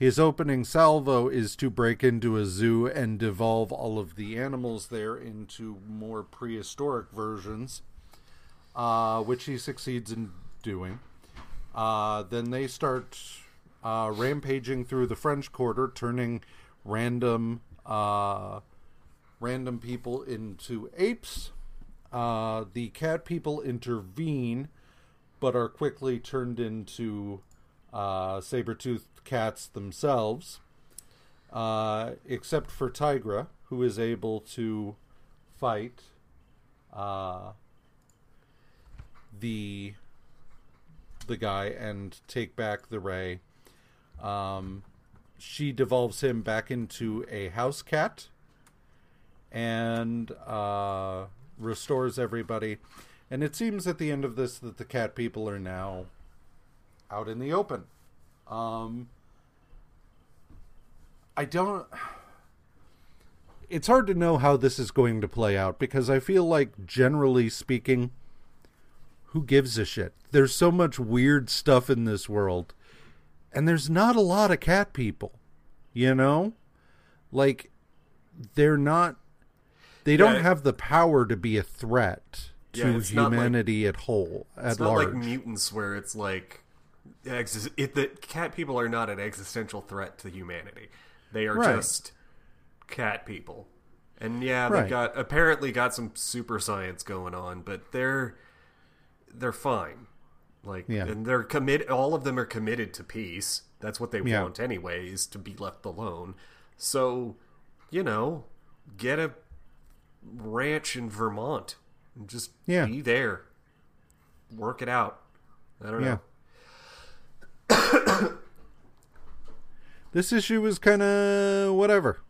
His opening salvo is to break into a zoo and devolve all of the animals there into more prehistoric versions, uh, which he succeeds in doing. Uh, then they start uh, rampaging through the French Quarter, turning random uh, random people into apes. Uh, the cat people intervene, but are quickly turned into uh, saber-toothed cats themselves, uh, except for Tigra, who is able to fight uh, the the guy and take back the ray. Um, she devolves him back into a house cat and uh, restores everybody. And it seems at the end of this that the cat people are now out in the open. Um, I don't. It's hard to know how this is going to play out because I feel like, generally speaking, who gives a shit? There's so much weird stuff in this world, and there's not a lot of cat people, you know? Like, they're not. They don't have the power to be a threat to Yeah, not like- humanity at whole, at It's not large. like mutants where it's like it, the cat people are not an existential threat to humanity. They are Right. just cat people. And yeah, they've Right. got apparently got some super science going on, but they're they're fine. Like Yeah. and they're commit all of them are committed to peace. That's what they Yeah. want anyway, is to be left alone. So, you know, get a ranch in Vermont and just Yeah. be there. Work it out. I don't Yeah. know. This issue was kind of whatever.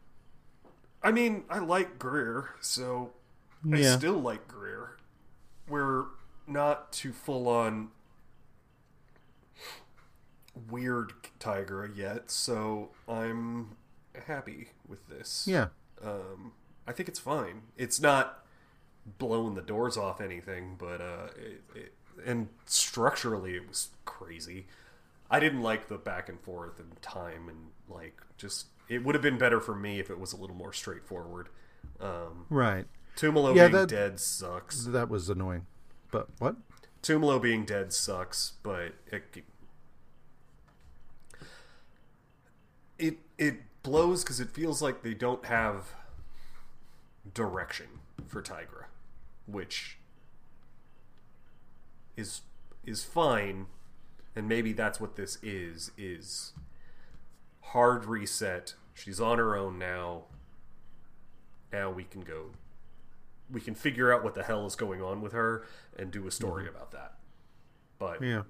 I mean, I like Greer, so I still like Greer. We're not too full on weird Tiger yet, so I'm happy with this. Yeah. Um, I think it's fine. It's not blowing the doors off anything, but uh, it, it, and structurally it was crazy. I didn't like the back and forth and time and like just it would have been better for me if it was a little more straightforward. Um, Right. Tumolo Yeah, being that- dead sucks. That was annoying. But what? Tumolo being dead sucks, but it it it blows because it feels like they don't have direction for Tigra, which is is fine, and maybe that's what this is is hard reset. She's on her own now. Now we can go. We can figure out what the hell is going on with her and do a story about that. But Yeah.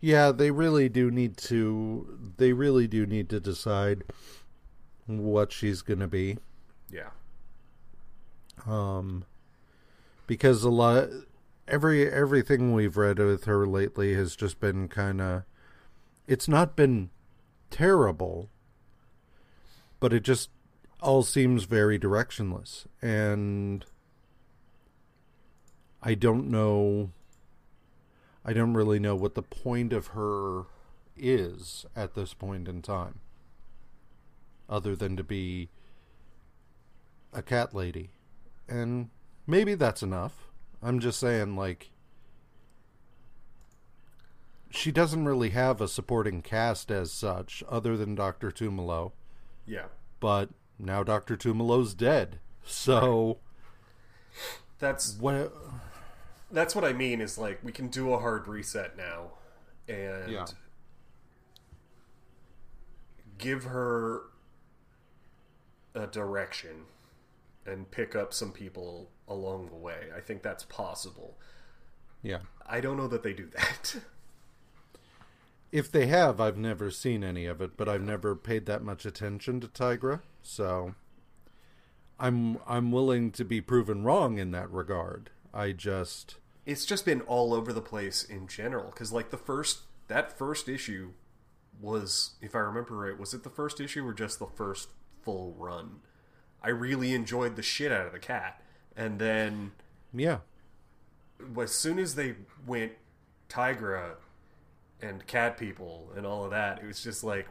Yeah, they really do need to they really do need to decide what she's going to be. yeah, Um because a lot every everything we've read with her lately has just been kind of it's not been terrible but it just all seems very directionless. And I don't know I don't really know what the point of her is at this point in time other than to be a cat lady. And maybe that's enough i'm just saying like she doesn't really have a supporting cast as such other than dr Tumolo yeah. but now dr Tumolo's dead so That's what that's what I mean. Is like we can do a hard reset now, and Yeah. give her a direction and pick up some people along the way. I think that's possible. yeah I don't know that they do that. if they have i've never seen any of it but i've never paid that much attention to tigra so i'm i'm willing to be proven wrong in that regard i just it's just been all over the place in general because like the first that first issue was if i remember right was it the first issue or just the first full run i really enjoyed the shit out of the cat and then yeah as soon as they went tigra and cat people and all of that it was just like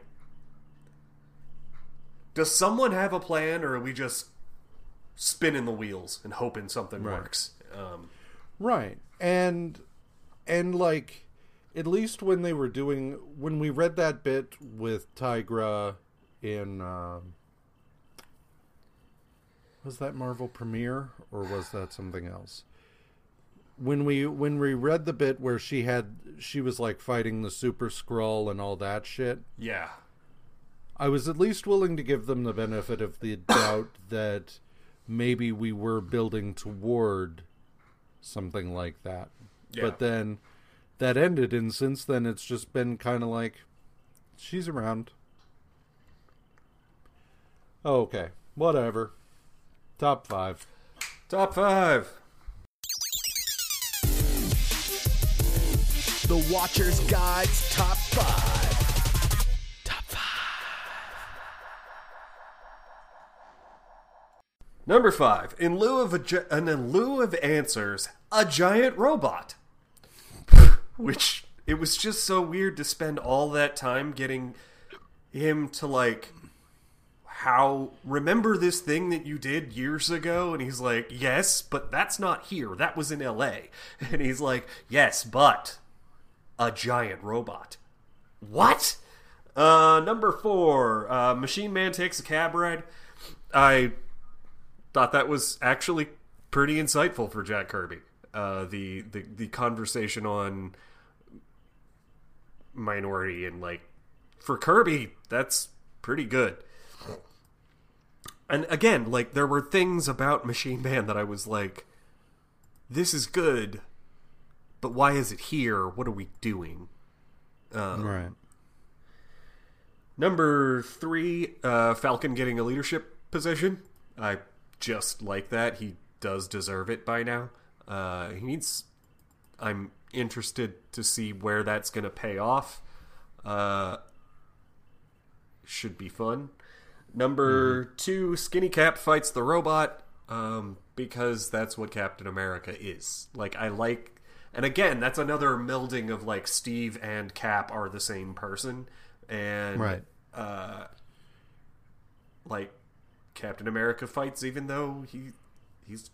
does someone have a plan or are we just spinning the wheels and hoping something Right. works um, Right. And and like at least when they were doing when we read that bit with Tigra in um was that Marvel Premiere or was that something else? When we when we read the bit where she had she was like fighting the Super-Skrull and all that shit, yeah I was at least willing to give them the benefit of the doubt that maybe we were building toward something like that. Yeah. But then that ended, and since then it's just been kind of like she's around. Okay, whatever. Top five. top five The Watcher's Guide's Top 5. Top 5. Number five, in lieu of a gi- an in lieu of answers, a giant robot. Which it was just so weird to spend all that time getting him to like how remember this thing that you did years ago? And he's like yes but that's not here. That was in la and he's like yes but a giant robot. What? Uh number four uh machine man takes a cab ride. I thought that was actually pretty insightful for Jack Kirby. Uh, the, the the conversation on minority and like for Kirby, that's pretty good. And again, like there were things about Machine Man that I was like, this is good, but why is it here? What are we doing? right. Number three, uh, Falcon getting a leadership position. I just like that. He does deserve it by now. Uh, he needs. I'm interested to see where that's going to pay off. Uh, should be fun. Number two, Skinny Cap fights the robot um, because that's what Captain America is. Like, I like. And again, that's another melding of like Steve and Cap are the same person. And Right. uh, like Captain America fights even though he he's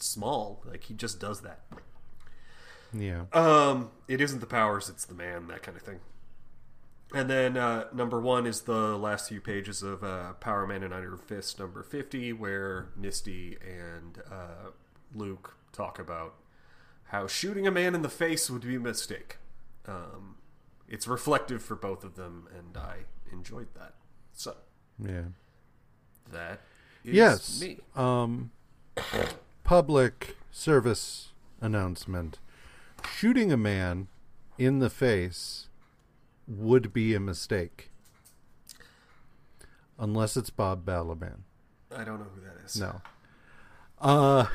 small. Like he just does that. Yeah. Um, it isn't the powers; it's the man. That kind of thing. And then uh, number one is the last few pages of uh, Power Man and Iron Fist number fifty, where Misty and uh, Luke talk about how shooting a man in the face would be a mistake. Um, it's reflective for both of them, and I enjoyed that. So Yeah. that is Yes. me. Um, public service announcement: shooting a man in the face would be a mistake, unless it's Bob Balaban. I don't know who that is. No. Uh,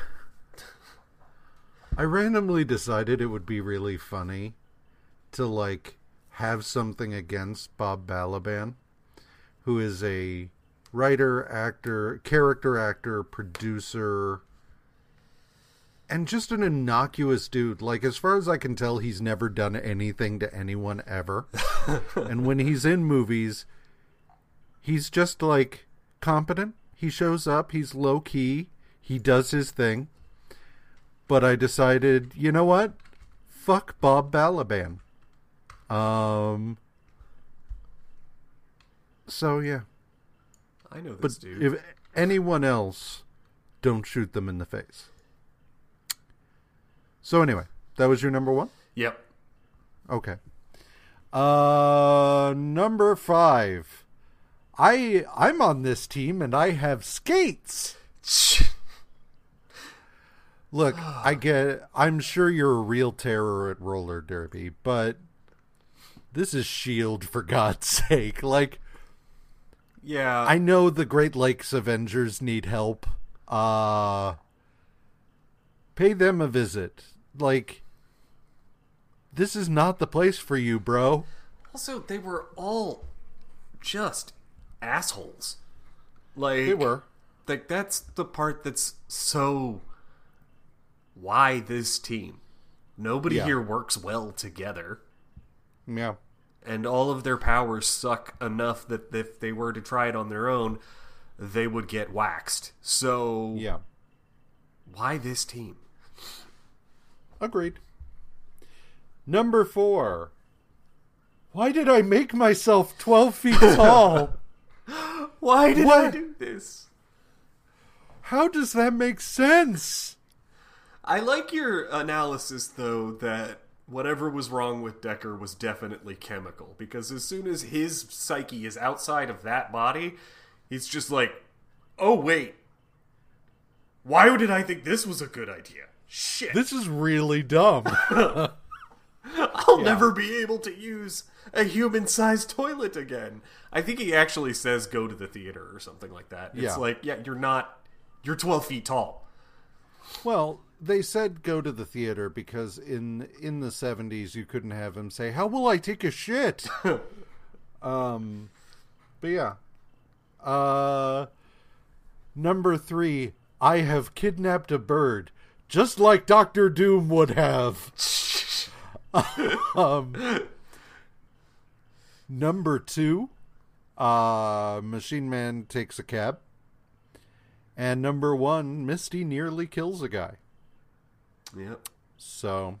I randomly decided it would be really funny to like have something against Bob Balaban, who is a writer, actor, character actor, producer, and just an innocuous dude. Like as far as I can tell, he's never done anything to anyone ever. and when he's in movies, he's just like competent. He shows up, he's low key, he does his thing. But I decided, you know what? Fuck Bob Balaban. Um So yeah. I know But this dude. But if anyone else don't shoot them in the face. So anyway, that was your number 1? yep. Okay. Uh number 5. I I'm on this team and I have skates. Look, I get I'm sure you're a real terror at roller derby, but this is Shield for God's sake. Like Yeah. I know the Great Lakes Avengers need help. Uh pay them a visit. Like this is not the place for you, bro. Also, they were all just assholes. Like They were. Like that's the part that's so why this team. Nobody Yeah. here works well together, Yeah. and all of their powers suck enough that if they were to try it on their own, they would get waxed. So Yeah. why this team? Agreed. Number 4. Why did I make myself 12 feet tall? Why did I do this? How does that make sense? I like your analysis, though, that whatever was wrong with Decker was definitely chemical. Because as soon as his psyche is outside of that body, he's just like, oh, wait. Why did I think this was a good idea? Shit. This is really dumb. I'll never be able to use a human sized toilet again. I think he actually says go to the theater or something like that. It's Yeah. like, yeah, you're not. You're 12 feet tall. Well, they said go to the theater because in in the 70s you couldn't have him say, "How will I take a shit?" um but yeah. Uh number 3, I have kidnapped a bird just like Doctor Doom would have. um Number 2, uh Machine Man takes a cab. And number 1, Misty nearly kills a guy. Yep. So,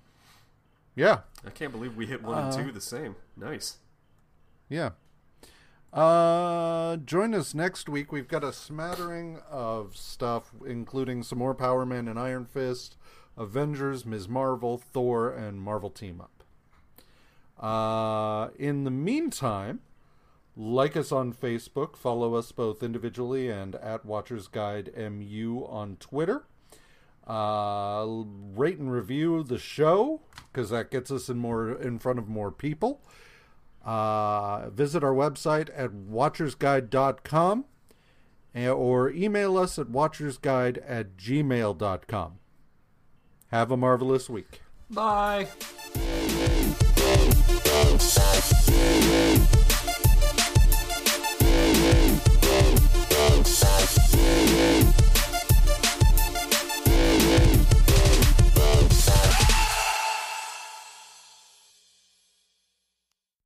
yeah, I can't believe we hit one and two the same. Nice. yeah. Uh, join us next week. We've got a smattering of stuff, including some more Power Man and Iron Fist, Avengers, Ms. Marvel, Thor, and Marvel Team Up. Uh, in the meantime, like us on Facebook, follow us both individually and at Watchers Guide MU on Twitter. Uh, rate and review the show because that gets us in more in front of more people. Uh, visit our website at watchersguide.com eh, or email us at watchersguide at gmail.com. Have a marvelous week. Bye.